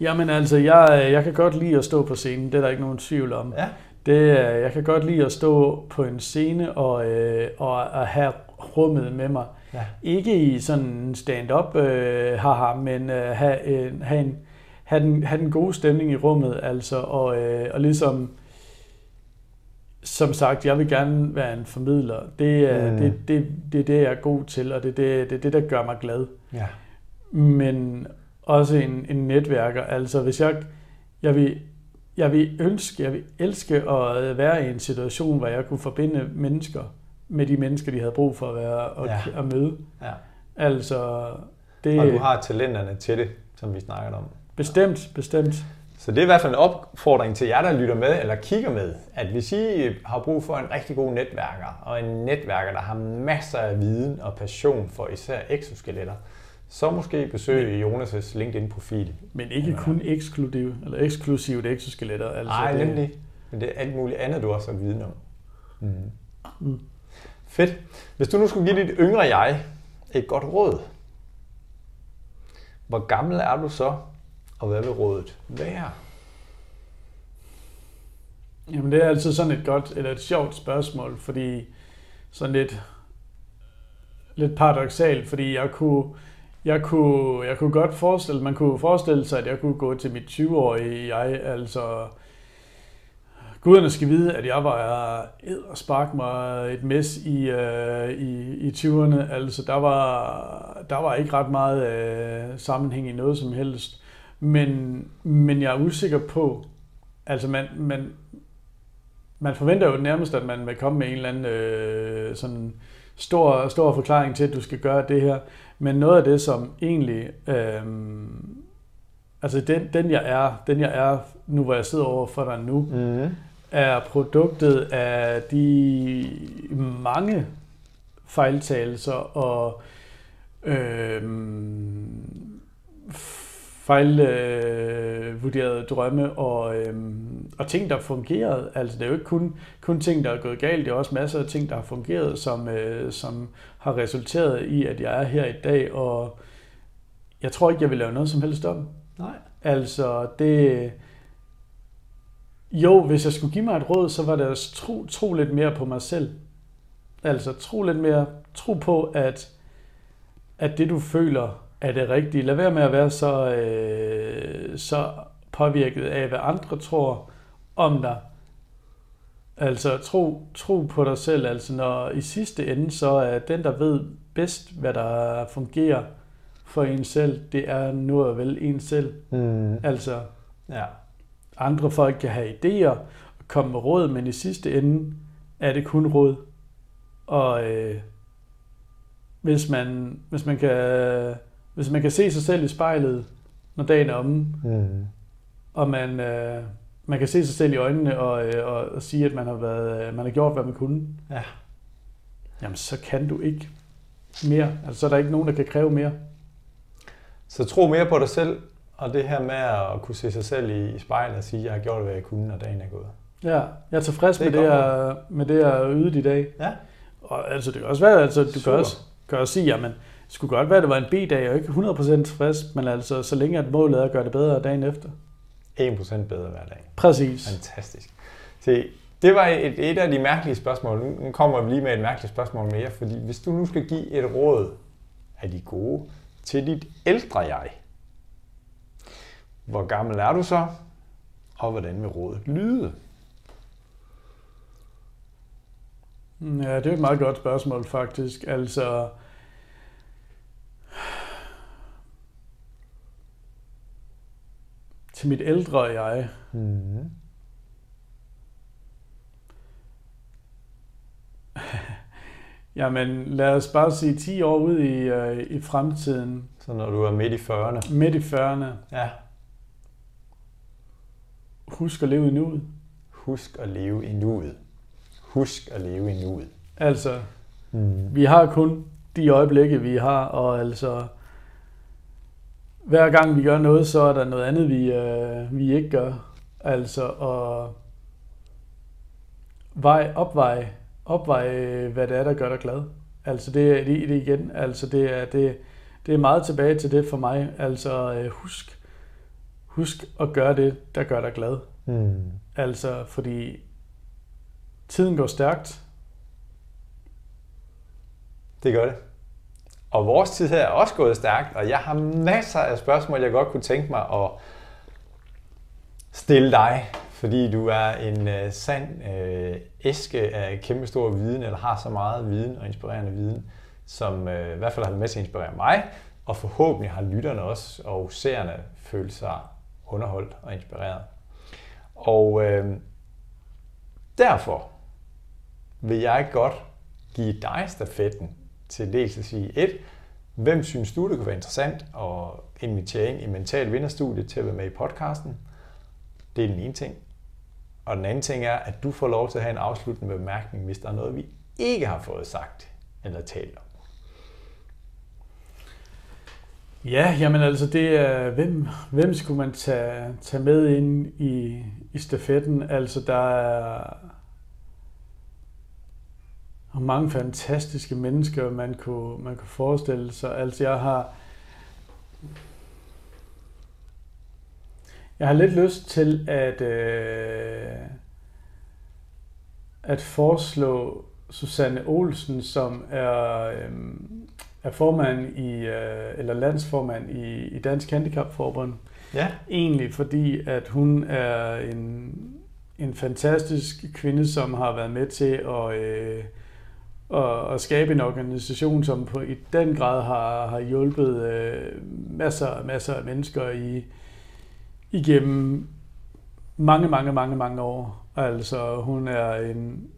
Jamen altså, jeg, jeg kan godt lide at stå på scenen, det er der ikke nogen tvivl om. Ja. Det, jeg kan godt lide at stå på en scene og, øh, og at have rummet med mig. Ja. Ikke i sådan en stand-up, øh, haha, men øh, have, øh, have, en, have, den, have den gode stemning i rummet, altså, og, øh, og ligesom, som sagt, jeg vil gerne være en formidler. Det er mm. det, det, det, er det, jeg er god til, og det er det, det, det, der gør mig glad. Ja. Men også en, en netværker. Altså, hvis jeg, jeg vil jeg vil ønske, jeg vil elske at være i en situation, hvor jeg kunne forbinde mennesker med de mennesker, de havde brug for at være og ja. at møde. Ja. Altså, det... Og du har talenterne til det, som vi snakkede om. Bestemt, bestemt. Så det er i hvert fald en opfordring til jer, der lytter med eller kigger med, at hvis I har brug for en rigtig god netværker, og en netværker, der har masser af viden og passion for især exoskeletter, så måske besøg Jonas' LinkedIn-profil. Men ikke kun eksklusiv, eller eksklusivt exoskeletter. Altså Nej, det... nemlig. Men det er alt muligt andet, du også har viden om. Mm. Mm. Fedt. Hvis du nu skulle give dit yngre jeg et godt råd, hvor gammel er du så, og hvad vil rådet være? Jamen det er altid sådan et godt, eller et sjovt spørgsmål, fordi sådan lidt, lidt paradoxalt, fordi jeg kunne, jeg kunne, jeg kunne godt forestille, man kunne forestille sig, at jeg kunne gå til mit 20-årige jeg, altså guderne skal vide, at jeg var ed og spark mig et mes i, uh, i, i 20'erne. Altså, der var, der var ikke ret meget uh, sammenhæng i noget som helst. Men, men jeg er usikker på, altså man, man, man forventer jo nærmest, at man vil komme med en eller anden øh, sådan stor, stor forklaring til, at du skal gøre det her. Men noget af det, som egentlig, øh, altså den, den jeg er, den jeg er nu, hvor jeg sidder over for dig nu, mm. er produktet af de mange fejltagelser og øh, fejlvurderede øh, drømme og, øhm, og ting, der fungerede. Altså det er jo ikke kun, kun ting, der er gået galt, det er også masser af ting, der har fungeret, som, øh, som har resulteret i, at jeg er her i dag, og jeg tror ikke, jeg vil lave noget som helst om. Nej. Altså det... Jo, hvis jeg skulle give mig et råd, så var det at tro, tro lidt mere på mig selv. Altså tro lidt mere, tro på, at, at det du føler, er det rigtige. Lad være med at være så, øh, så påvirket af, hvad andre tror om dig. Altså tro, tro på dig selv. Altså når i sidste ende, så er den, der ved bedst, hvad der fungerer for en selv, det er nu og vel en selv. Mm. Altså ja. andre folk kan have idéer og komme med råd, men i sidste ende er det kun råd. Og øh, hvis man, hvis man kan hvis man kan se sig selv i spejlet, når dagen er omme, mm. og man, øh, man kan se sig selv i øjnene og, øh, og, og sige, at man har, været, øh, man har gjort, hvad man kunne, ja. jamen så kan du ikke mere. Altså så er der ikke nogen, der kan kræve mere. Så tro mere på dig selv, og det her med at kunne se sig selv i, i spejlet og sige, at jeg har gjort, hvad jeg kunne, når dagen er gået. Ja, jeg er tilfreds det er med, det, jeg, med det, jeg har ydet i dag. Ja. Og altså, det kan også være, altså, du kan også, kan også sige, jamen, skulle godt være, at det var en B-dag, og ikke 100% tilfreds, men altså, så længe at målet er at gøre det bedre dagen efter. 1% bedre hver dag. Præcis. Fantastisk. Se, det var et, et af de mærkelige spørgsmål. Nu kommer vi lige med et mærkeligt spørgsmål mere, fordi hvis du nu skal give et råd af de gode til dit ældre jeg, hvor gammel er du så, og hvordan vil rådet lyde? Ja, det er et meget godt spørgsmål faktisk. Altså, til mit ældre jeg. Mm. [laughs] Jamen, lad os bare sige 10 år ud i, uh, i fremtiden. Så når du er midt i 40'erne? Midt i 40'erne. Ja. Husk at leve i nuet. Husk at leve i nuet. Husk at leve i nuet. Altså, mm. vi har kun de øjeblikke, vi har, og altså, hver gang vi gør noget, så er der noget andet, vi, øh, vi ikke gør. Altså at vej, opveje, opveje, hvad det er, der gør dig glad. Altså det, det, det igen, altså det er, det, det er meget tilbage til det for mig. Altså øh, husk, husk at gøre det, der gør dig glad. Mm. Altså fordi tiden går stærkt. Det gør det. Og vores tid her er også gået stærkt, og jeg har masser af spørgsmål, jeg godt kunne tænke mig at stille dig, fordi du er en øh, sand øh, æske af kæmpestor viden, eller har så meget viden og inspirerende viden, som øh, i hvert fald har været med til at inspirere mig, og forhåbentlig har lytterne også og seerne følt sig underholdt og inspireret. Og øh, derfor vil jeg godt give dig stafetten til dels at sige et, hvem synes du, det kunne være interessant at invitere ind i Mental Vinderstudiet til at være med i podcasten. Det er den ene ting. Og den anden ting er, at du får lov til at have en afsluttende bemærkning, hvis der er noget, vi ikke har fået sagt eller talt om. Ja, jamen altså det er, hvem, hvem skulle man tage, tage med ind i, i stafetten? Altså der er mange fantastiske mennesker, man kunne, man kunne forestille sig. Altså jeg har, jeg har lidt lyst til at, øh, at foreslå Susanne Olsen, som er, øh, er formand i, øh, eller landsformand i, i Dansk Handicapforbund. Ja. Egentlig fordi, at hun er en, en fantastisk kvinde, som har været med til at, øh, at, at skabe en organisation, som på, i den grad har, har hjulpet øh, masser og masser af mennesker i, igennem mange, mange, mange, mange år. Altså, hun er en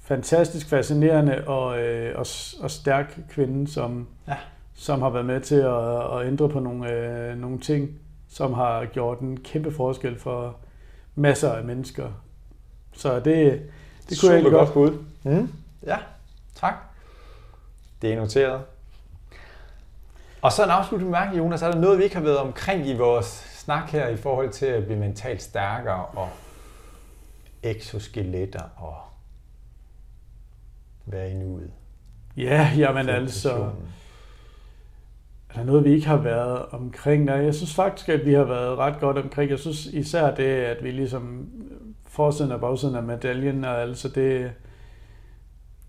fantastisk fascinerende og, øh, og, og stærk kvinde, som, ja. som har været med til at, at ændre på nogle, øh, nogle ting, som har gjort en kæmpe forskel for masser af mennesker. Så det, det kunne Super jeg godt bud. Mm. Ja, tak. Det er noteret. Og så en afsluttende mærke, Jonas. Er der noget, vi ikke har været omkring i vores snak her i forhold til at blive mentalt stærkere og exoskeletter og være i nuet? Ja, jamen altså... Er der noget, vi ikke har været omkring? Nej, jeg synes faktisk, at vi har været ret godt omkring. Jeg synes især det, at vi ligesom forsiden og bagsiden af medaljen, og altså det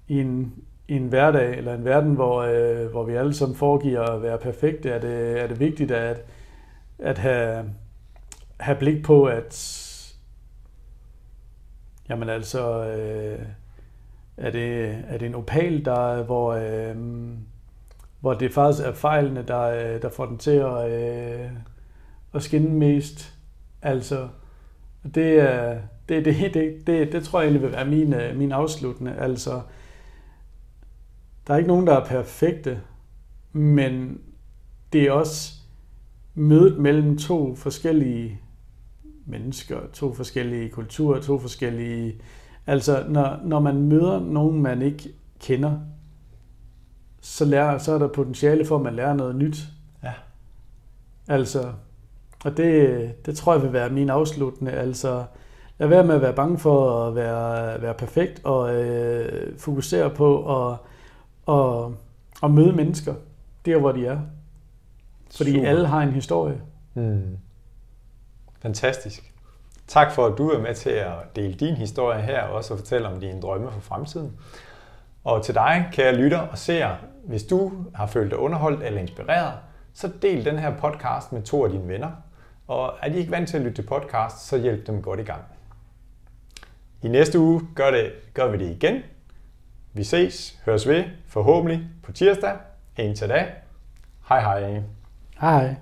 i en, i en hverdag, eller en verden, hvor, øh, hvor vi alle sammen foregiver at være perfekte, er det, er det vigtigt at, at have, have blik på, at jamen altså, øh, er det, er det en opal, der, hvor, øh, hvor det faktisk er fejlene, der, øh, der får den til at, øh, at skinne mest. Altså, det, er, det, det, det, det, det tror jeg egentlig vil være min, øh, min afsluttende. Altså, der er ikke nogen, der er perfekte, men det er også mødet mellem to forskellige mennesker, to forskellige kulturer, to forskellige Altså, når, når man møder nogen, man ikke kender, så, lærer, så er der potentiale for, at man lærer noget nyt. Ja. Altså, og det, det tror jeg vil være min afsluttende. Altså, lad være med at være bange for at være, være perfekt, og øh, fokusere på at, og, at møde mennesker der, hvor de er. Fordi Super. alle har en historie. Mm. Fantastisk. Tak for, at du er med til at dele din historie her, og også at fortælle om dine drømme for fremtiden. Og til dig, kære lytter og seer, hvis du har følt dig underholdt eller inspireret, så del den her podcast med to af dine venner. Og er de ikke vant til at lytte til podcast, så hjælp dem godt i gang. I næste uge gør, det, gør vi det igen. Vi ses, høres ved, forhåbentlig på tirsdag. Indtil da, hej hej. Hej hej.